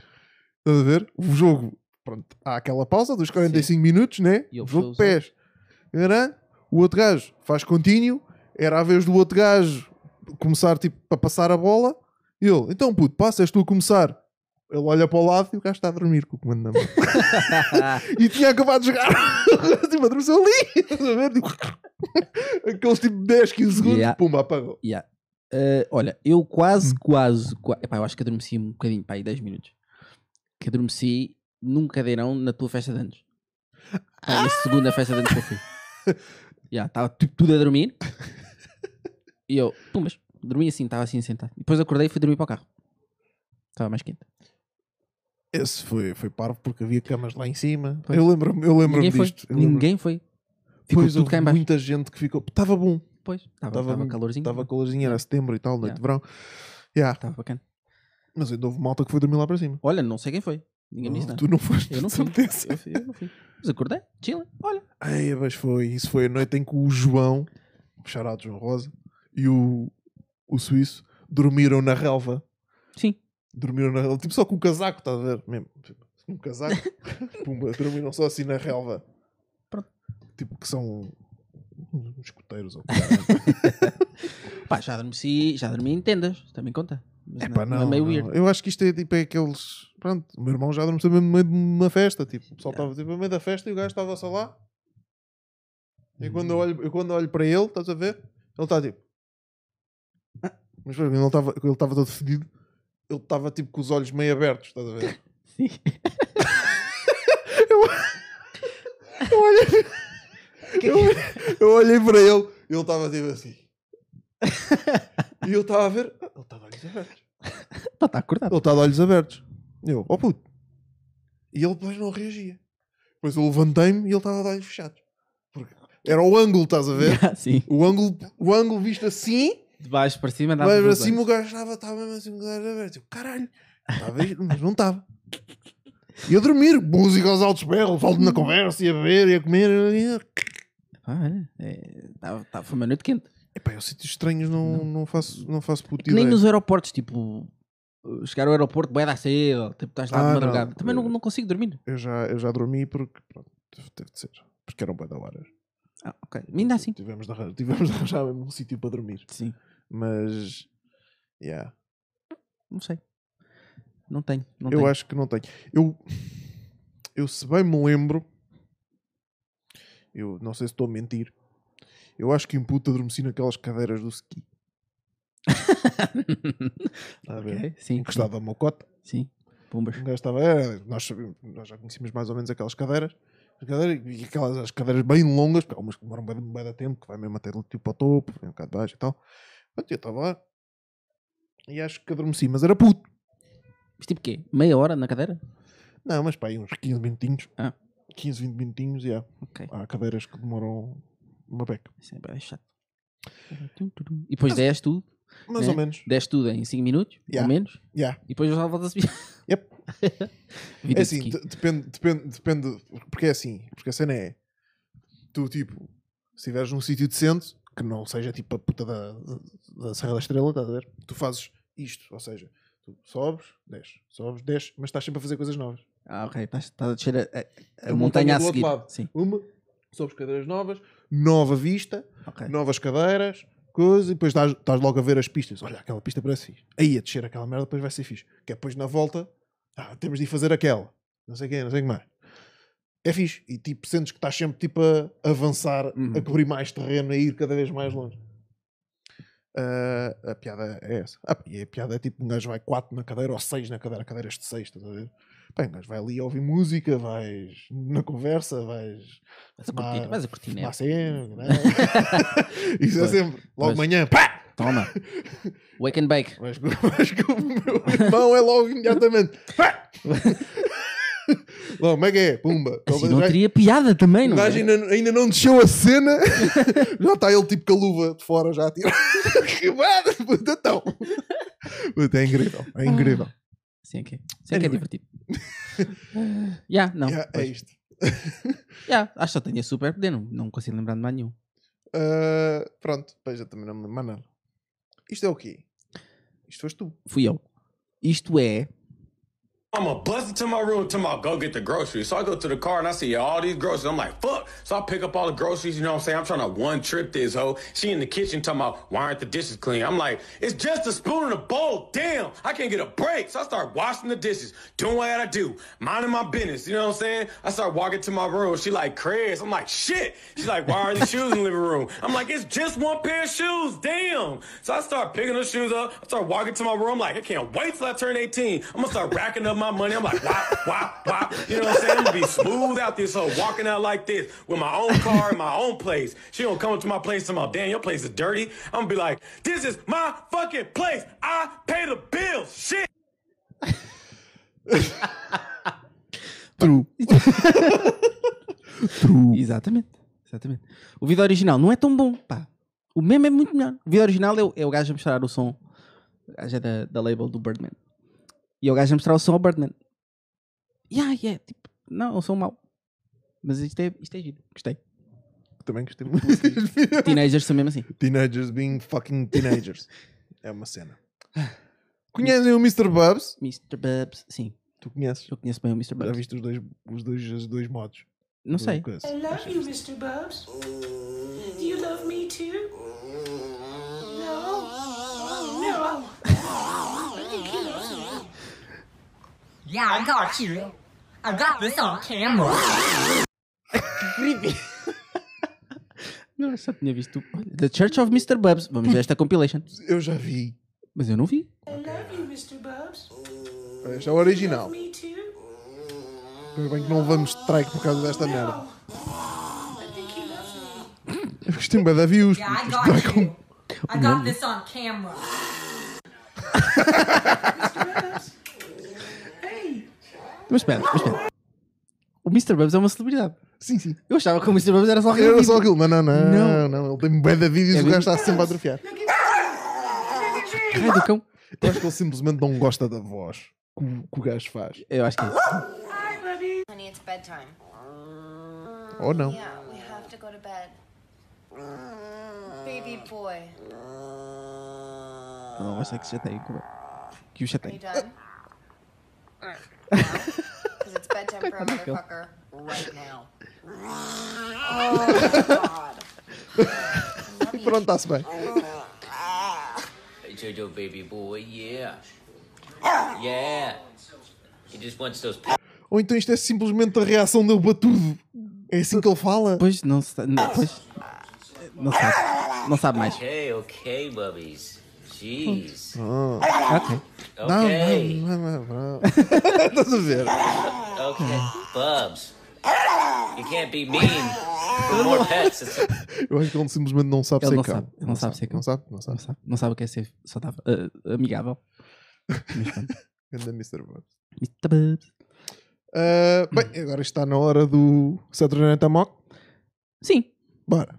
estás a ver? O jogo, pronto, há aquela pausa dos 45 minutos, né?
E
jogo de pés. Era, o outro gajo faz contínuo, era a vez do outro gajo começar tipo a passar a bola. E ele, então puto, passa, és tu a começar. Ele olha para o lado e o gajo está a dormir com o comando na mão. e tinha acabado de jogar. tipo, adormeceu ali. Estás a ver? Tipo, aqueles tipo 10, 15 segundos,
Yeah.
pumba, apagou.
Yeah. Uh, olha, eu quase,
Hum.
quase, qua- epá, eu acho que adormeci um bocadinho, pá, aí 10 minutos. Que adormeci num cadeirão na tua festa de anos. Pá, a segunda festa de anos que eu fui. Já, estava tipo, tudo a dormir. E eu, pumas, dormi assim, estava assim sentado. Depois acordei e fui dormir para o carro. Estava mais quente.
Esse foi, foi parvo porque havia camas lá em cima.
Pois.
Eu lembro-me eu lembro
Ninguém foi.
disto. Lembro-
Ninguém foi. Ficou
Pois
tudo
houve
cá em baixo.
muita gente que ficou. Estava bom.
Pois, estava calorzinho.
Estava calorzinho, era setembro e tal, noite
Yeah.
de verão. Yeah.
Estava bacana.
Mas ainda houve malta que foi dormir lá para cima.
Olha, não sei quem foi. Ninguém me disse nada.
tu não foste,
Eu não fui.
certeza.
Eu, fui, eu não fui. Mas acordei, chila, olha.
Ai, mas foi. Isso foi a noite em que o João, charado João Rosa, e o, o Suíço dormiram na relva.
Sim.
Dormiram na relva, tipo só com o casaco, estás a ver? Mesmo. tipo, Um casaco. Pumba, dormiram só assim na relva.
Pronto.
Tipo que são uns escuteiros ou
Pá, já adormeci, já dormi em tendas, também conta. Mas
Epá,
não,
não,
é meio
não.
weird.
Eu acho que isto é tipo é aqueles. Pronto, o meu irmão já mesmo no meio de uma festa. Tipo, o pessoal estava tipo, no meio da festa e o gajo estava só lá. E quando eu olho, eu quando olho para ele, estás a ver? Ele está tipo. Mas ele estava ele estava todo fedido. Ele estava tipo com os olhos meio abertos, estás a ver?
Sim.
Eu olhei, eu, eu olhei para ele e ele estava tipo assim. E eu estava a ver. "Ah, Ele está de olhos abertos.
Está acordado.
Ele está de olhos abertos. Eu, oh puto. E ele depois não reagia. Depois eu levantei-me e ele estava de olhos fechados. Porque era o ângulo, estás a ver?
Yeah.
O ângulo, o ângulo visto assim,
De baixo para cima, dava
mas para cima o gajo estava, estava mesmo assim os olhos abertos. Eu, caralho, estava mas não estava. E a dormir, música aos altos berros, falto na conversa, e a beber, e a comer. E...
Ah, olha, é, tava- tava- foi uma noite quente.
Epá, eu sítios estranhos não, não. faço, não faço puta
Que nem nos aeroportos, tipo, chegar ao aeroporto, vai dar cedo, tipo, estás lá
Ah,
de
não.
madrugada. Também não, não consigo dormir.
Eu já, eu já dormi porque, pronto, teve de ser. Porque eram bué da horas.
Ah, ok. Ainda assim.
Tivemos de tivemos de arranjar um sítio para dormir.
Sim.
Mas, yeah,
Não sei. Não tenho. Não
eu
tenho.
acho que não tenho. Eu, eu se bem me lembro, eu não sei se estou a mentir, eu acho que em puta adormeci naquelas cadeiras do ski. Está a ver?
Ok, Sim.
Encostado a mocota.
Sim. Pumbas.
Um estava, é, nós, nós já conhecíamos mais ou menos aquelas cadeiras. As cadeiras e aquelas as cadeiras bem longas, porque há umas que demoram bem, bem da tempo, que vai mesmo até tipo ao topo, vem um bocado de baixo e tal. Pronto, eu estava lá. E acho que adormeci, mas era puto.
Mas tipo quê? Meia hora na cadeira?
Não, mas pá, aí uns 15 minutinhos.
Ah.
15, 20 minutinhos, e há.
Ok.
Há cadeiras que demoram uma beca.
Isso é bem chato. E depois desce tudo.
Mais
né?
ou menos.
Desce tudo em 5 minutos,
Yeah.
ou menos.
Yeah.
E depois já volta a subir.
Yep. É assim, de- depende, depende, depende, porque é assim, porque a cena é, tu tipo, se estiveres num sítio decente, que não seja tipo a puta da, da, Serra da Estrela, estás a ver? Tu fazes isto, ou seja, tu sobes, desces, sobes, desces, mas estás sempre a fazer coisas novas.
Ah, ok. Estás estás a descer a, a- a montanha
montanha
a seguir. Sim.
Uma, sobes cadeiras novas, nova vista,
Ok.
novas cadeiras, coisa, e depois estás, estás logo a ver as pistas. Olha, aquela pista parece fixe. Aí a descer aquela merda depois vai ser fixe. Que é depois na volta, ah, temos de ir fazer aquela. não sei quem, não sei o que mais. É fixe. E tipo, sentes que estás sempre tipo a avançar,
Uhum.
a cobrir mais terreno, a ir cada vez mais longe. Ah, a piada é essa. Ah, e a piada é tipo: um gajo vai 4 na cadeira ou 6 na cadeira, cadeiras de 6, estás a ver? Bem, um gajo vai ali ouvir música, vais na conversa, vais.
Vais a curtir, vais a curtir, né?
cena, né? Isso é
Pois,
sempre. Logo
pois.
de manhã, pá!
Toma. Wake and bake.
Mas, mas que o meu irmão é logo imediatamente. Pá! Logo, como é que é? Pumba.
Assim não
já-
teria piada também, não é?
ainda, ainda não desceu a cena, já está ele tipo com a luva de fora já a tirar. que merda, puta, então. Puta, é incrível, é incrível.
Sim, que, sim, que é
Anyway.
divertido. Já, não.
Yeah, é isto.
Já, acho que só tenho super poder, não, não consigo lembrar de mais nenhum.
Ah, pronto, pois eu também não me lembro nada. Isto é o quê? Isto foste tu.
Fui eu. Isto é.
I'm gonna bust into my room to my go get the groceries. So I go to the car and I see all these groceries. I'm like, fuck. So I pick up all the groceries, you know what I'm saying? I'm trying to one trip this hoe. She in the kitchen talking about why aren't the dishes clean? I'm like, it's just a spoon and a bowl. Damn, I can't get a break. So I start washing the dishes, doing what I gotta do, minding my business, you know what I'm saying? I start walking to my room. She like, Chris. I'm like, shit. She's like, why are these shoes in the living room? I'm like, it's just one pair of shoes. Damn. So I start picking the shoes up. I start walking to my room. I'm like, I can't wait till I turn 18. I'm gonna start racking up my money. I'm like, wop, wop, wop. You know what I'm saying? I'm gonna be smooth out this hoe, walking out like this with my own car in my own place. She gonna come to my place and about, damn, your place is dirty. I'm gonna be like, this is my fucking place. I pay the bills. Shit.
True.
Exatamente. Exatamente. O vídeo original não é tão bom, pá. O meme é muito melhor. O vídeo original é o, é o gajo a mostrar o som. O gajo é da, da label do Birdman. E é o gajo a mostrar o som ao Birdman. Yeah, yeah. Tipo, não, é um som mau. Mas isto é, isto é giro. Gostei.
Também gostei muito.
Teenagers são mesmo assim.
Teenagers being fucking teenagers. É uma cena. Conhecem o Mr. Bubs?
Mr. Bubs, sim.
Tu conheces?
Eu conheço bem o Mr.
Já
Bubs.
viste os dois, os dois, os dois modos?
Não sei.
I love you, Mr. Bubs. Do you love me too?
Yeah, I got you. I got this on camera.
Não, eu só tinha visto. The Church of Mr. Bubs. Vamos ver esta compilation.
Eu já vi.
Mas eu não vi.
I love you, Mr. Bubs.
Este é o original.
Me too.
Ainda bem que não levamos strike por causa desta merda.
I think he loves me.
Eu gostei bem da views.
Yeah, I got you.
com-
I got this on camera.
Mas espera, mas espera. O Mr. Bubs é uma celebridade.
Sim, sim.
Eu achava que o Mr. Bubs era só aquele
Era só aquilo, mas não, não,
Não.
não. Ele tem bem da vídeos
É
e o gajo está sempre a atrofiar.
Raio do cão.
Eu acho que ele simplesmente não gosta da voz que o, que o gajo faz.
Eu acho que é isso.
Honey, it's bedtime.
Ou não.
Yeah, we have to go to bed. Baby boy,
Não vai ser que se chateie. com- Que o
are you
chateie.
done? Because it's bedtime for a motherfucker right now. Oh, God.
Pronto, está-se bem.
Hey, Jojo, baby boy, yeah. Yeah. He just wants those.
Ou então isto é simplesmente a reação dele para tudo. É assim que ele fala.
Pois, não, se- não, pois, não sabe. Não sabe mais.
Okay, okay, bubbies. Jeez.
Ok.
Não,
Okay.
não, não, não, não. Estás a ver?
Okay, Bubs. You can't be mean. For more pets. It's
Eu acho que ele simplesmente não sabe
Ele
ser
não
cão.
sabe. Ele não sabe ser cão.
Não sabe, não
Não
sabe.
sabe, não sabe o que é ser saudável, ah, amigável.
Ganda Mr. Bubs.
Mr. Bubs.
Ah, bem, agora está na hora do Saturday Night Amok.
Sim.
Bora.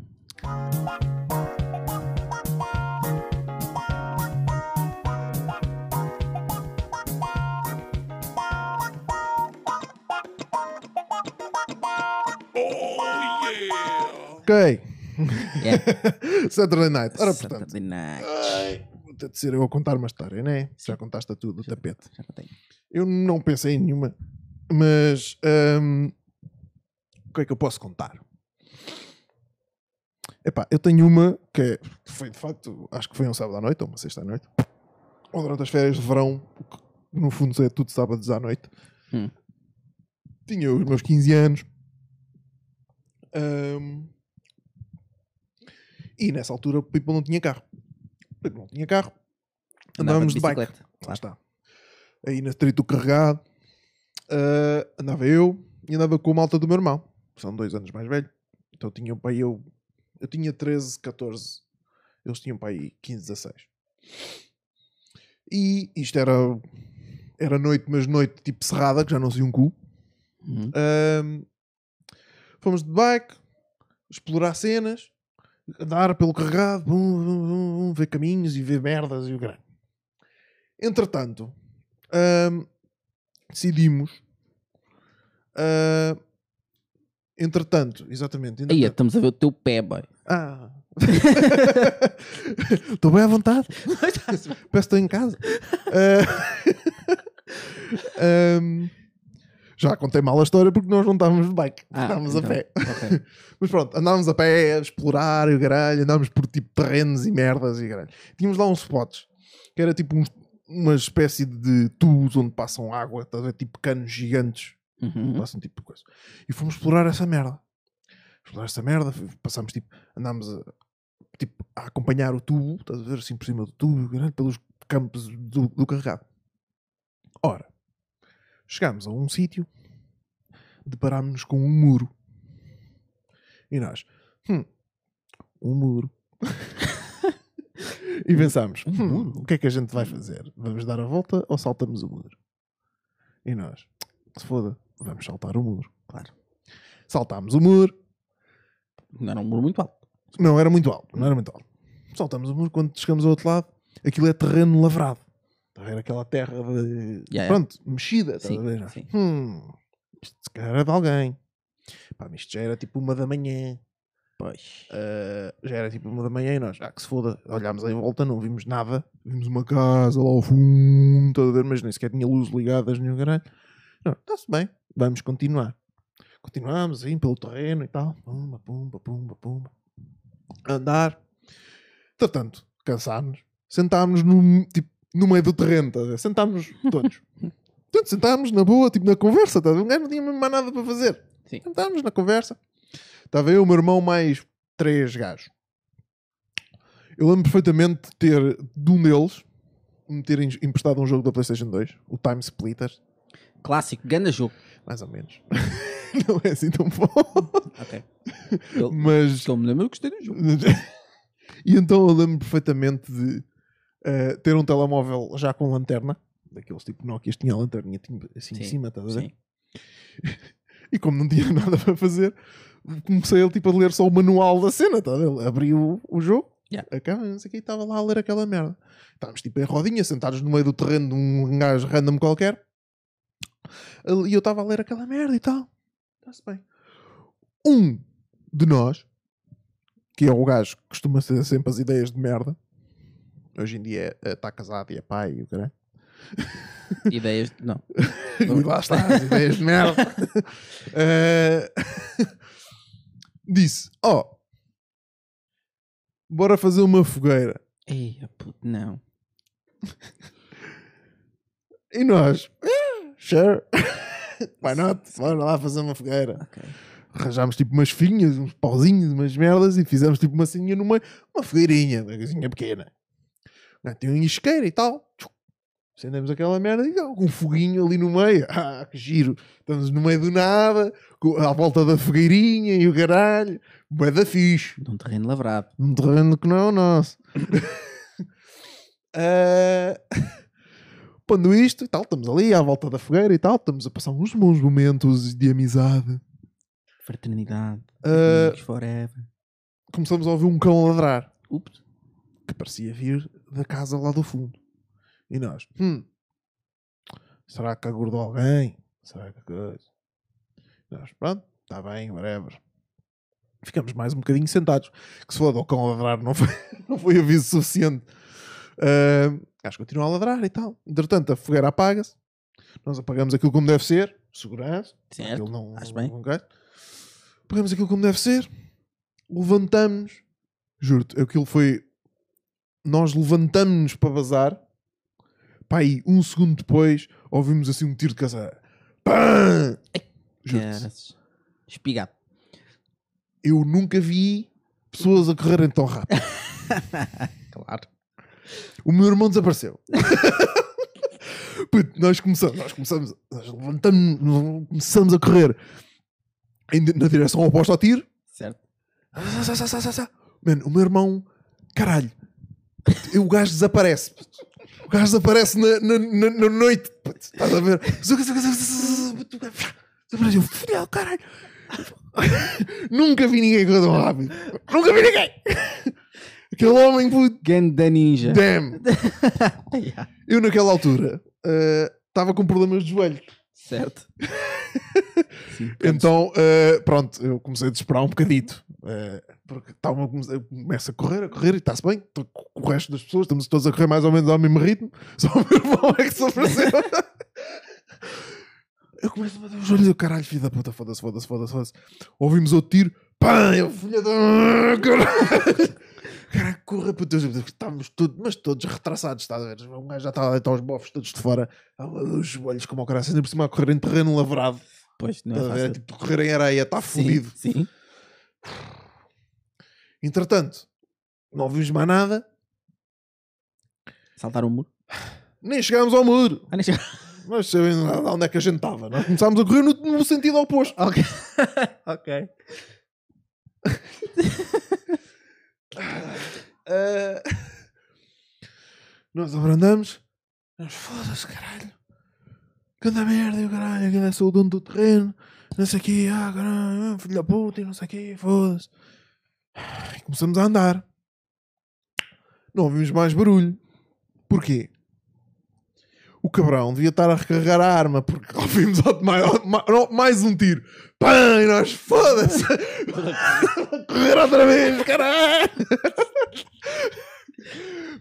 Ok.
Yeah.
Saturday Night. Ora, portanto,
Saturday night.
ai, vou ter de ser eu a contar uma história, né? Já contaste a tudo, o tapete.
Já contei.
Eu não pensei em nenhuma, mas hum, o que é que eu posso contar? Epá, eu tenho uma que é- foi de facto, acho que foi um sábado à noite ou uma sexta à noite, ou durante as férias de verão, no fundo é tudo sábados à noite.
Hum.
tinha os meus 15 anos. Ahm, e nessa altura o People não tinha carro. O People não tinha carro. Andávamos
de
bike.
bicicleta,
Lá está. Aí na street do carregado. ah, andava eu e andava com a malta do meu irmão. São dois anos mais velho. Então tinha um pai eu. Eu tinha 13, 14. Eles tinham pai 15, 16. E isto era. Era noite, mas noite tipo cerrada, que já não se um cu.
Uhum.
Ahm, fomos de bike, explorar cenas, andar pelo carregado, bum, bum, bum, ver caminhos e ver merdas e o grande. Entretanto, decidimos. entretanto, exatamente.
Aí,
entretanto-
estamos a ver o teu pé, boy.
ah. Estou bem à vontade. Parece que estou em casa. Ah, ahm, já contei mal a história porque nós não estávamos de bike.
Ah,
estávamos
então,
a pé.
ok.
Mas pronto, andávamos a pé a explorar e o caralho, andávamos por tipo terrenos e merdas e caralho. Tínhamos lá uns spots que era tipo uns- uma espécie de tubos onde passam água, estás a ver? Tipo canos gigantes.
Uhum.
Passam tipo coisa. E fomos explorar essa merda. Explorar essa merda, passámos tipo, andámos a, tipo, a acompanhar o tubo, estás a ver assim por cima do tubo, caralho, pelos campos do, do carregado. Ora, chegámos a um sítio, deparámos-nos com um muro. E nós, hum, um muro. e pensámos, hum, o que é que a gente vai fazer? Vamos dar a volta ou saltamos o muro? E nós, se foda, vamos saltar o muro. Claro. Saltámos o muro.
Não era um muro muito alto.
Não era muito alto, não era muito alto. Saltamos o muro, quando chegamos ao outro lado, aquilo é terreno lavrado. Está a ver aquela terra de...
Yeah, yeah.
pronto, mexida, estás a ver?
sim.
Hum, isto se calhar era de alguém. Pá, mas isto já era tipo uma da manhã.
Pois.
Ah, já era tipo uma da manhã e nós, ah, que se foda, olhámos em volta, não vimos nada. Vimos uma casa lá ao fundo, estás a ver? Mas nem sequer tinha luz ligadas, nenhum caralho. Não, está-se bem, vamos continuar. Continuamos aí pelo terreno e tal. Pumba, pumba, pumba, pumba. Andar. Entretanto, cansámos. Sentámos no, tipo, no meio do terreno, ver? Sentámos todos. Portanto, sentámos na boa, tipo na conversa, ver? Um gajo não tinha mais nada para fazer.
Sim.
Sentámos na conversa. Estava eu, o meu irmão, mais três gajos. Eu lembro perfeitamente de ter, de um deles, me ter em- emprestado um jogo da PlayStation 2, o Time Splitter.
Clássico, grande jogo.
Mais ou menos. não é assim tão bom.
Ok. Eu,
Mas.
me lembro, eu gostei do jogo.
e então eu lembro perfeitamente de eh, ter um telemóvel já com lanterna, daqueles tipo Nokia, tinha a lanterninha tinha assim em
Sim,
cima, estás a ver? E como não tinha nada para fazer, comecei a, tipo, a ler só o manual da cena, tá a ver? Abri o, jogo,
Yeah.
a câmera, não sei o que, e estava lá a ler aquela merda. Estávamos tipo em rodinha, sentados no meio do terreno de um gajo random qualquer, e eu estava a ler aquela merda e tal. Está-se bem. Um de nós, que é o gajo que costuma ter sempre as ideias de merda, hoje em dia está casado e é pai e o caralho.
Ideias. Não.
Lá está, as ideias de merda. Eh, disse: Ó, bora fazer uma fogueira.
Ei, puto, não.
E nós, "Eh, sure, why not? Bora lá fazer uma fogueira.
Ok.
Arranjámos tipo umas finhas, uns pauzinhos, umas merdas e fizemos tipo uma no meio, uma fogueirinha, uma coisinha pequena. Não, Tem um isqueiro e tal. Acendemos aquela merda e com um foguinho ali no meio. Ah, que giro. Estamos no meio do nada, à volta da fogueirinha e o caralho. Bué da fixe.
Num terreno lavrado.
Num terreno que não é o nosso. Ah, Pondo isto e tal, estamos ali à volta da fogueira e tal, estamos a passar uns bons momentos de amizade.
Fraternidade. Amigos forever.
começamos a ouvir um cão ladrar
Ups.
que parecia vir da casa lá do fundo. E nós, hum, será que acordou alguém? Será que coisa? E Nós, pronto, está bem, whatever. Ficamos mais um bocadinho sentados. Que se foda, o cão a ladrar não foi, não foi aviso suficiente. Ah, acho que continua a ladrar e tal. Entretanto, a fogueira apaga-se. Nós apagamos aquilo como deve ser. Segurança.
Certo,
Aquilo não,
acho
não-
bem.
não. Apagamos aquilo como deve ser. Levantamos. Juro-te, aquilo foi. Nós levantamos-nos para bazar. Pá, aí, um segundo depois, ouvimos assim um tiro de.
Caraças. Espigado.
Eu nunca vi pessoas a correrem tão rápido.
Claro.
O meu irmão desapareceu. Puto, nós começamos, nós começamos, nós levantamos, começamos a correr na direção oposta ao tiro.
Certo.
O meu irmão, caralho, o gajo desaparece. O gajo desaparece na, na, na, na noite. Estás a ver? Desapareceu, filha caralho. Nunca vi ninguém correr tão rápido. Nunca vi ninguém. Aquele homem, puto.
Ganda ninja.
Damn. Eu, naquela altura, eh, estava com problemas de joelhos.
Certo.
Então, eh, pronto, eu comecei a desesperar um bocadito. eh, porque tava, eu começo a correr, a correr e está-se bem. Tô com o resto das pessoas, estamos todos a correr mais ou menos ao mesmo ritmo. Só o meu irmão é que se ofereceu. eu começo a bater os olhos eu, caralho, filho da puta, foda-se, foda-se, foda-se, foda-se. Ouvimos outro tiro, pá, eu, filha da. Caralho, corra, puta, estávamos todos, mas todos retraçados, estás a ver? Um gajo já estava a deitar os bofos todos de fora, os joelhos como ao caralho, ainda por cima a correr em terreno lavrado.
Pois, não é
ver?
fácil.
Tipo, correr em areia, está fodido.
Sim.
Entretanto, não vimos mais nada,
Saltar o muro.
nem chegámos ao muro.
Ah, nem chega-
Mas sabem lá onde é que a gente estava. Nós começámos a correr no, no sentido oposto.
Ok. ok.
Ah, nós abrandamos. Nós, foda-se, caralho. Canta merda, o caralho. Aquele é o dono do terreno. Não sei o quê. Ah, caralho. Filho da puta e não sei o quê. Foda-se. Começamos a andar. Não ouvimos mais barulho. Porquê? O cabrão devia estar a recarregar a arma porque ouvimos mais, mais, um tiro. Pã! E nós, foda-se! Correr outra vez, caralho!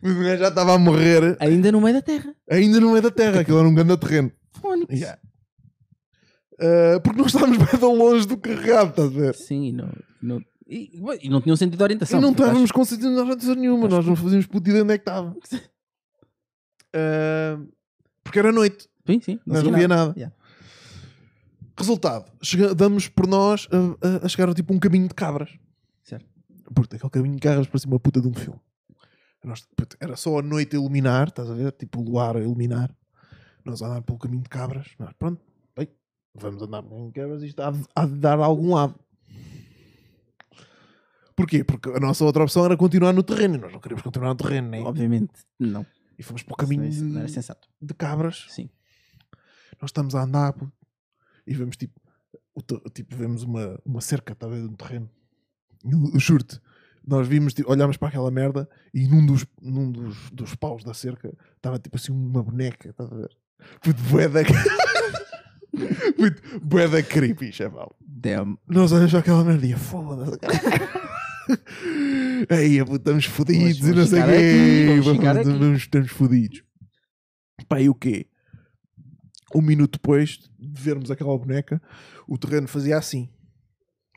Mas o gajo já estava a morrer.
Ainda no meio da terra.
Ainda no meio da terra, aquilo era um grande terreno. Yeah. Uh, porque nós estávamos bem tão longe do carregado, estás a ver?
Sim, e não, não, e, e não tinham sentido de orientação.
E não estávamos com sentido de orientação nenhuma, nós não fazíamos puta ideia onde é que estava. Uh, porque era noite,
Sim, sim. sei
não via nada.
Yeah.
Resultado, chega- damos por nós a, a- a chegar a tipo um caminho de cabras.
Certo.
Porque aquele caminho de cabras parecia uma puta de um filme. Nós, puta, era só a noite a iluminar, estás a ver? Tipo o luar a iluminar. Nós a andar pelo caminho de cabras. Nós, pronto, bem, vamos andar pelo caminho de cabras e isto há de, há de dar a algum lado. Porquê? Porque a nossa outra opção era continuar no terreno. e Nós não queríamos continuar no terreno, né?
Obviamente, não.
E fomos para o caminho
Isso não era
de,
sensato.
de cabras.
Sim.
Nós estamos a andar e vemos tipo, o tipo vemos uma, uma cerca, a ver, de um terreno. Juro-te, nós vimos, tipo, olhámos para aquela merda e num dos, num dos, dos paus da cerca estava tipo assim uma boneca, estás a ver? Puto, boeda. Puto, boeda creepy, chaval.
Damn.
Nós olhamos para aquela merda e foda-se. Aí, puto, estamos fodidos e
Vamos
não sei o
vamos
quê.
aqui.
Vamos- Estamos fodidos. Pá, e o quê? Um minuto depois de vermos aquela boneca, o terreno fazia assim.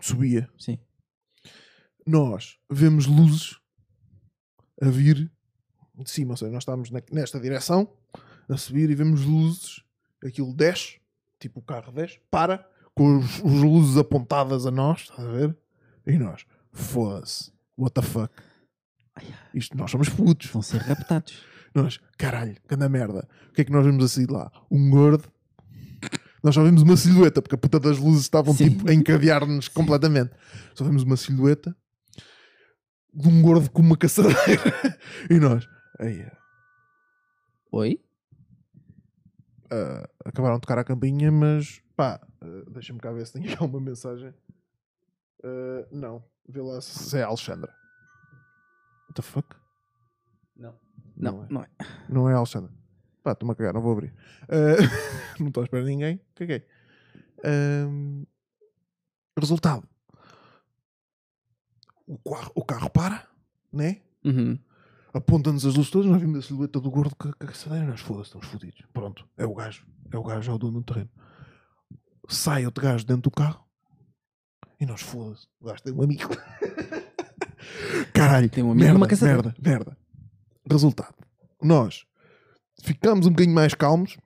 Subia.
Sim.
Nós vemos luzes a vir de cima. Ou seja, nós estamos na- nesta direção a subir e vemos luzes. Aquilo desce, tipo o carro desce, para, com os, os luzes apontadas a nós, estás a ver? E nós, foda-se, what the fuck? Isto, nós somos putos.
Vão ser raptados.
Nós, caralho, grande merda. O que é que nós vimos assim lá? Um gordo. Nós só vimos uma silhueta, porque a puta das luzes estavam
Sim.
tipo a encadear-nos completamente. Só vimos uma silhueta de um gordo com uma caçadeira. e nós, aí,
Oi?
ah, acabaram de tocar a campainha, mas pá, ah, deixa-me cá ver se tem alguma mensagem. Ah, não, vê lá se é a Alexandra. What the fuck?
Não.
Não
Não,
é.
não é.
Não é Alexandre. Pá, estou-me a cagar, não vou abrir. Ah, não estou à espera de ninguém. Caguei. Ahm, resultado. O carro, o carro para, né?
Uhum.
Aponta-nos as luzes todas. Nós vimos a silhueta do gordo com a com a caçadeira. Nós foda-se, estamos fodidos. Pronto, é o gajo. É o gajo, é o dono do terreno. Sai outro gajo dentro do carro. E nós foda-se. O gajo tem um amigo. Caralho,
Tem um amigo
merda,
numa caçadeira.
merda, merda. Resultado. Nós ficámos um bocadinho mais calmos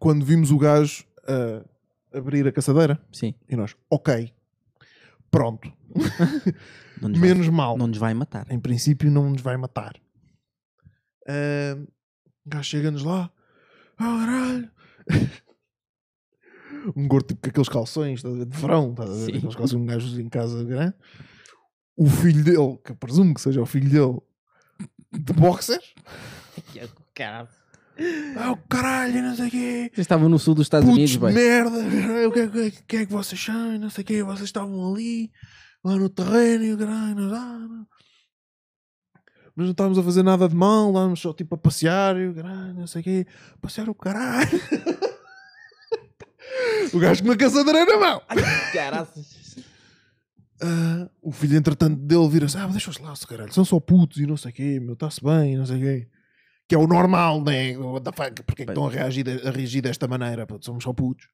quando vimos o gajo a abrir a caçadeira?
Sim.
E nós, ok. Pronto.
Não nos vai-
Menos mal.
Não nos vai matar.
Em princípio não nos vai matar. Ah, o gajo chega-nos lá. Oh, caralho. Um gordo tipo com aqueles calções de verão. Estás a ver?
Sim.
Aqueles calções um gajo em casa grande. O filho dele, que eu presumo que seja o filho dele, de boxer.
Caralho.
Ah, o caralho, não sei o quê.
Vocês estavam no sul dos Estados
Putos
Unidos, bem.
merda, o que, é- que, é- que é que vocês são? Não sei o quê, vocês estavam ali, lá no terreno, e o caralho, não. Mas não estávamos a fazer nada de mal, estávamos só tipo a passear, e o caralho, não sei o quê, passear o caralho. o gajo com uma caçadeira na mão.
Caraças.
Ah, o filho, entretanto, dele vira-se: Ah, deixa-os lá, se caralho, são só putos e não sei o quê, meu, está-se bem, não sei o quê. Que é o normal, né? What the fuck? Porque é que estão a reagir, a reagir desta maneira? Puto, somos só putos.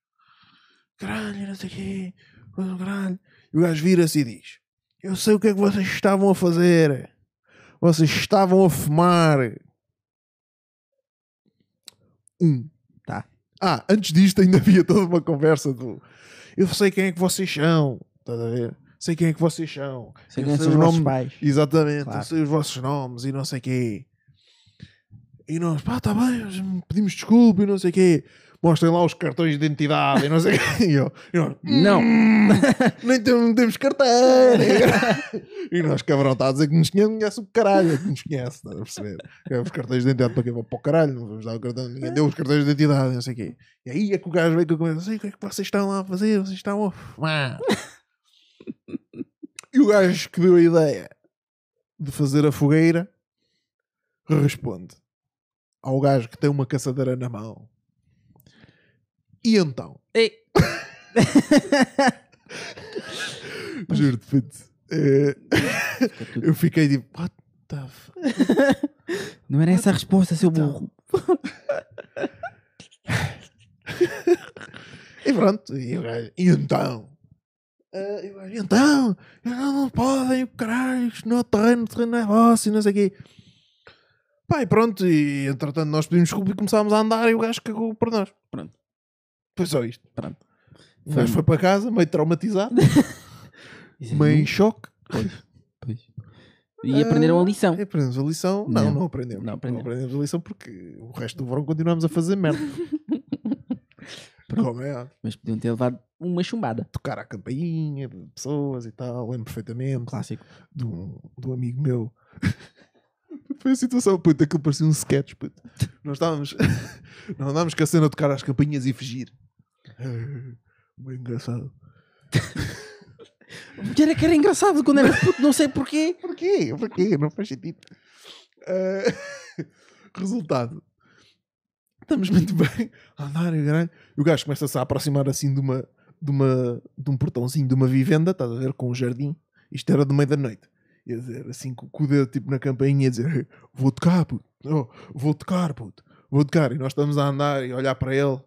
Caralho, não sei o quê, caralho. E o gajo vira-se e diz: Eu sei o que é que vocês estavam a fazer. Vocês estavam a fumar. Um. Ah, antes disto ainda havia toda uma conversa do eu sei quem é que vocês são, estás a ver? Sei quem é que vocês são.
Sei quem são os vossos pais.
Exatamente,
Claro.
eu sei os vossos nomes e não sei quê. E nós, pá, tá bem, pedimos desculpa e não sei quê. Mostrem lá os cartões de identidade e não sei quê. E eu,
Não.
"Hum, nem temos, temos carteira. e nós, cabrão, está a dizer que nos conhece, o caralho, é que nos conhece, estás a perceber? É Os cartões de identidade para quê? Para o caralho, não vamos dar o cartão, ninguém deu os cartões de identidade, não sei o quê. E aí é que o gajo veio que eu começo, sei o que é que vocês estão lá a fazer, vocês estão a fumar. E o gajo que deu a ideia de fazer a fogueira responde ao gajo que tem uma caçadeira na mão. E então? Juro-te, puto. Eh, eu fiquei tipo, what the fuck?
Não era essa a resposta, seu burro.
E pronto, e, o gajo, e então? Eh, e o gajo, então? Não, não podem, caralho, isto não é terreno, o terreno é vosso e não sei o quê. Pá, e pronto, e entretanto nós pedimos desculpa e começámos a andar e o gajo cagou por nós.
Pronto.
Foi só isto.
Pronto.
Gajo foi para casa, meio traumatizado,
é
meio em choque.
E aprenderam a lição.
Aprendemos a lição? Não,
Não.
não, aprendemos.
Não
Não
aprendemos.
aprendemos. a lição porque o resto do verão continuamos a fazer merda. É?
Mas podiam ter levado uma chumbada.
Tocar a campainha de pessoas e tal, lembro perfeitamente.
Clássico.
De um amigo meu. Foi a situação, puto, aquilo parecia um sketch, puto. Nós estávamos, nós andávamos com a cena a tocar as campainhas e fugir. Bem engraçado.
Porque era que era engraçado quando era puto, não sei porquê.
Porquê? Porquê? Não faz sentido. Eh, resultado. Estamos muito bem a andar e caralho. E o gajo começa-se a aproximar assim de uma, de uma de um portãozinho de uma vivenda, estás a ver, com um jardim. Isto era do meio da noite. E a dizer assim com, o dedo tipo na campainha, a dizer vou tocar, puto. Oh, vou tocar, puto. Vou tocar. E nós estamos a andar e a olhar para ele.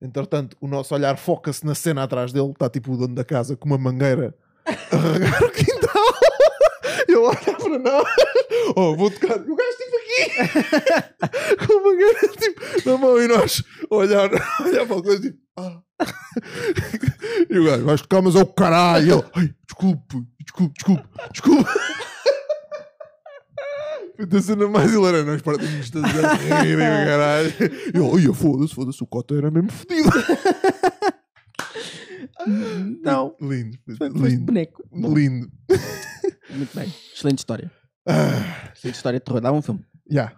Entretanto, o nosso olhar foca-se na cena atrás dele. Está tipo o dono da casa com uma mangueira a regar o quintal. Ele olha para nós. Oh, vou tocar. O gajo tipo aqui. com a mangueira tipo na mão e nós olhar, olhar para a coisa tipo. Ah. E o gajo, vais tocar, mas é o caralho. E ele, ai, desculpe, desculpe, desculpe, desculpe. Foi a cena mais hilarante. Nós partimos a rir, e o caralho. E ele, olha, foda-se, foda-se, o cota era mesmo fodido.
Não.
Lindo,
Foi- foi
lindo.
boneco.
Lindo.
Muito bem. Excelente história.
Ah,
Excelente história de terror. Dava um filme.
já.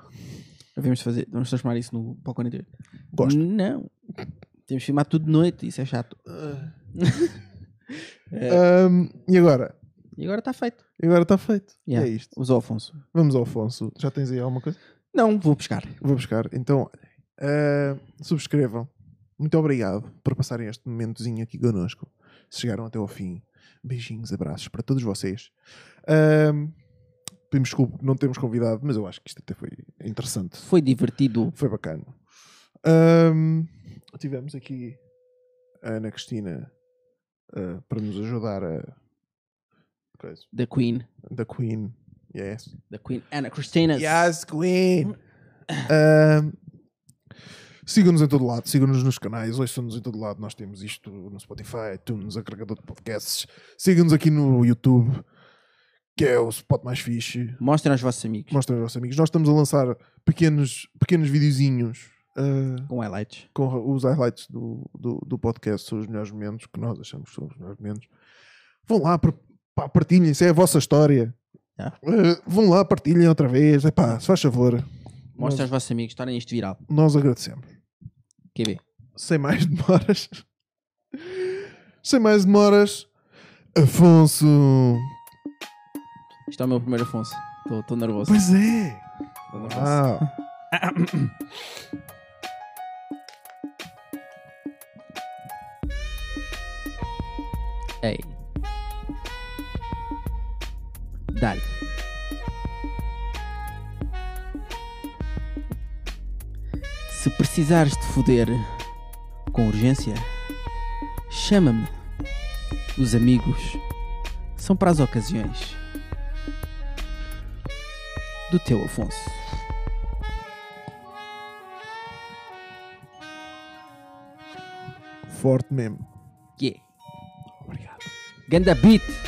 Devemos fazer, vamos transformar isso no Palco 48.
Gosto.
Não. Temos de filmar tudo de noite, isso é chato.
Ahm, e agora?
E agora está feito.
E agora está feito.
Yeah.
É isto.
Usou Afonso.
Vamos ao Afonso. Já tens aí alguma coisa?
Não, vou buscar.
Vou buscar. Então, olhem. ah, subscrevam. Muito obrigado por passarem este momentozinho aqui connosco. Se chegaram até ao fim. Beijinhos, abraços para todos vocês. Ahm, pedimos desculpa, não temos convidado, mas eu acho que isto até foi interessante.
Foi divertido.
Foi bacana. Ahm, tivemos aqui a Ana Cristina ah, para nos ajudar a.
The Queen.
Da Queen. Yes.
The Queen Anna Christina.
Yes, Queen. Ahm, Sigam-nos em todo lado, sigam-nos nos canais, ouçam-nos em todo lado. Nós temos isto no Spotify, iTunes, agregador de podcasts. Sigam-nos aqui no YouTube, que é o spot mais fixe.
Mostrem aos vossos amigos.
Mostrem aos vossos amigos. Nós estamos a lançar pequenos, pequenos videozinhos uh,
Com highlights.
com os highlights do, do, do podcast, são os melhores momentos que nós achamos que são os melhores momentos. Vão lá, pá, partilhem, isso é a vossa história.
Yeah.
Uh, vão lá, partilhem outra vez. Epá, se faz favor.
Mostrem aos vossos amigos. Tornem isto viral.
nós agradecemos.
QB.
Sem mais demoras. Sem mais demoras. Afonso.
Isto é o meu primeiro Afonso. Estou nervoso.
Pois é.
Tô nervoso. Ei. Dale. Se precisares de foder com urgência, chama-me. Os amigos são para as ocasiões. Do teu Afonso.
Forte mesmo.
Yeah. Ganda beat.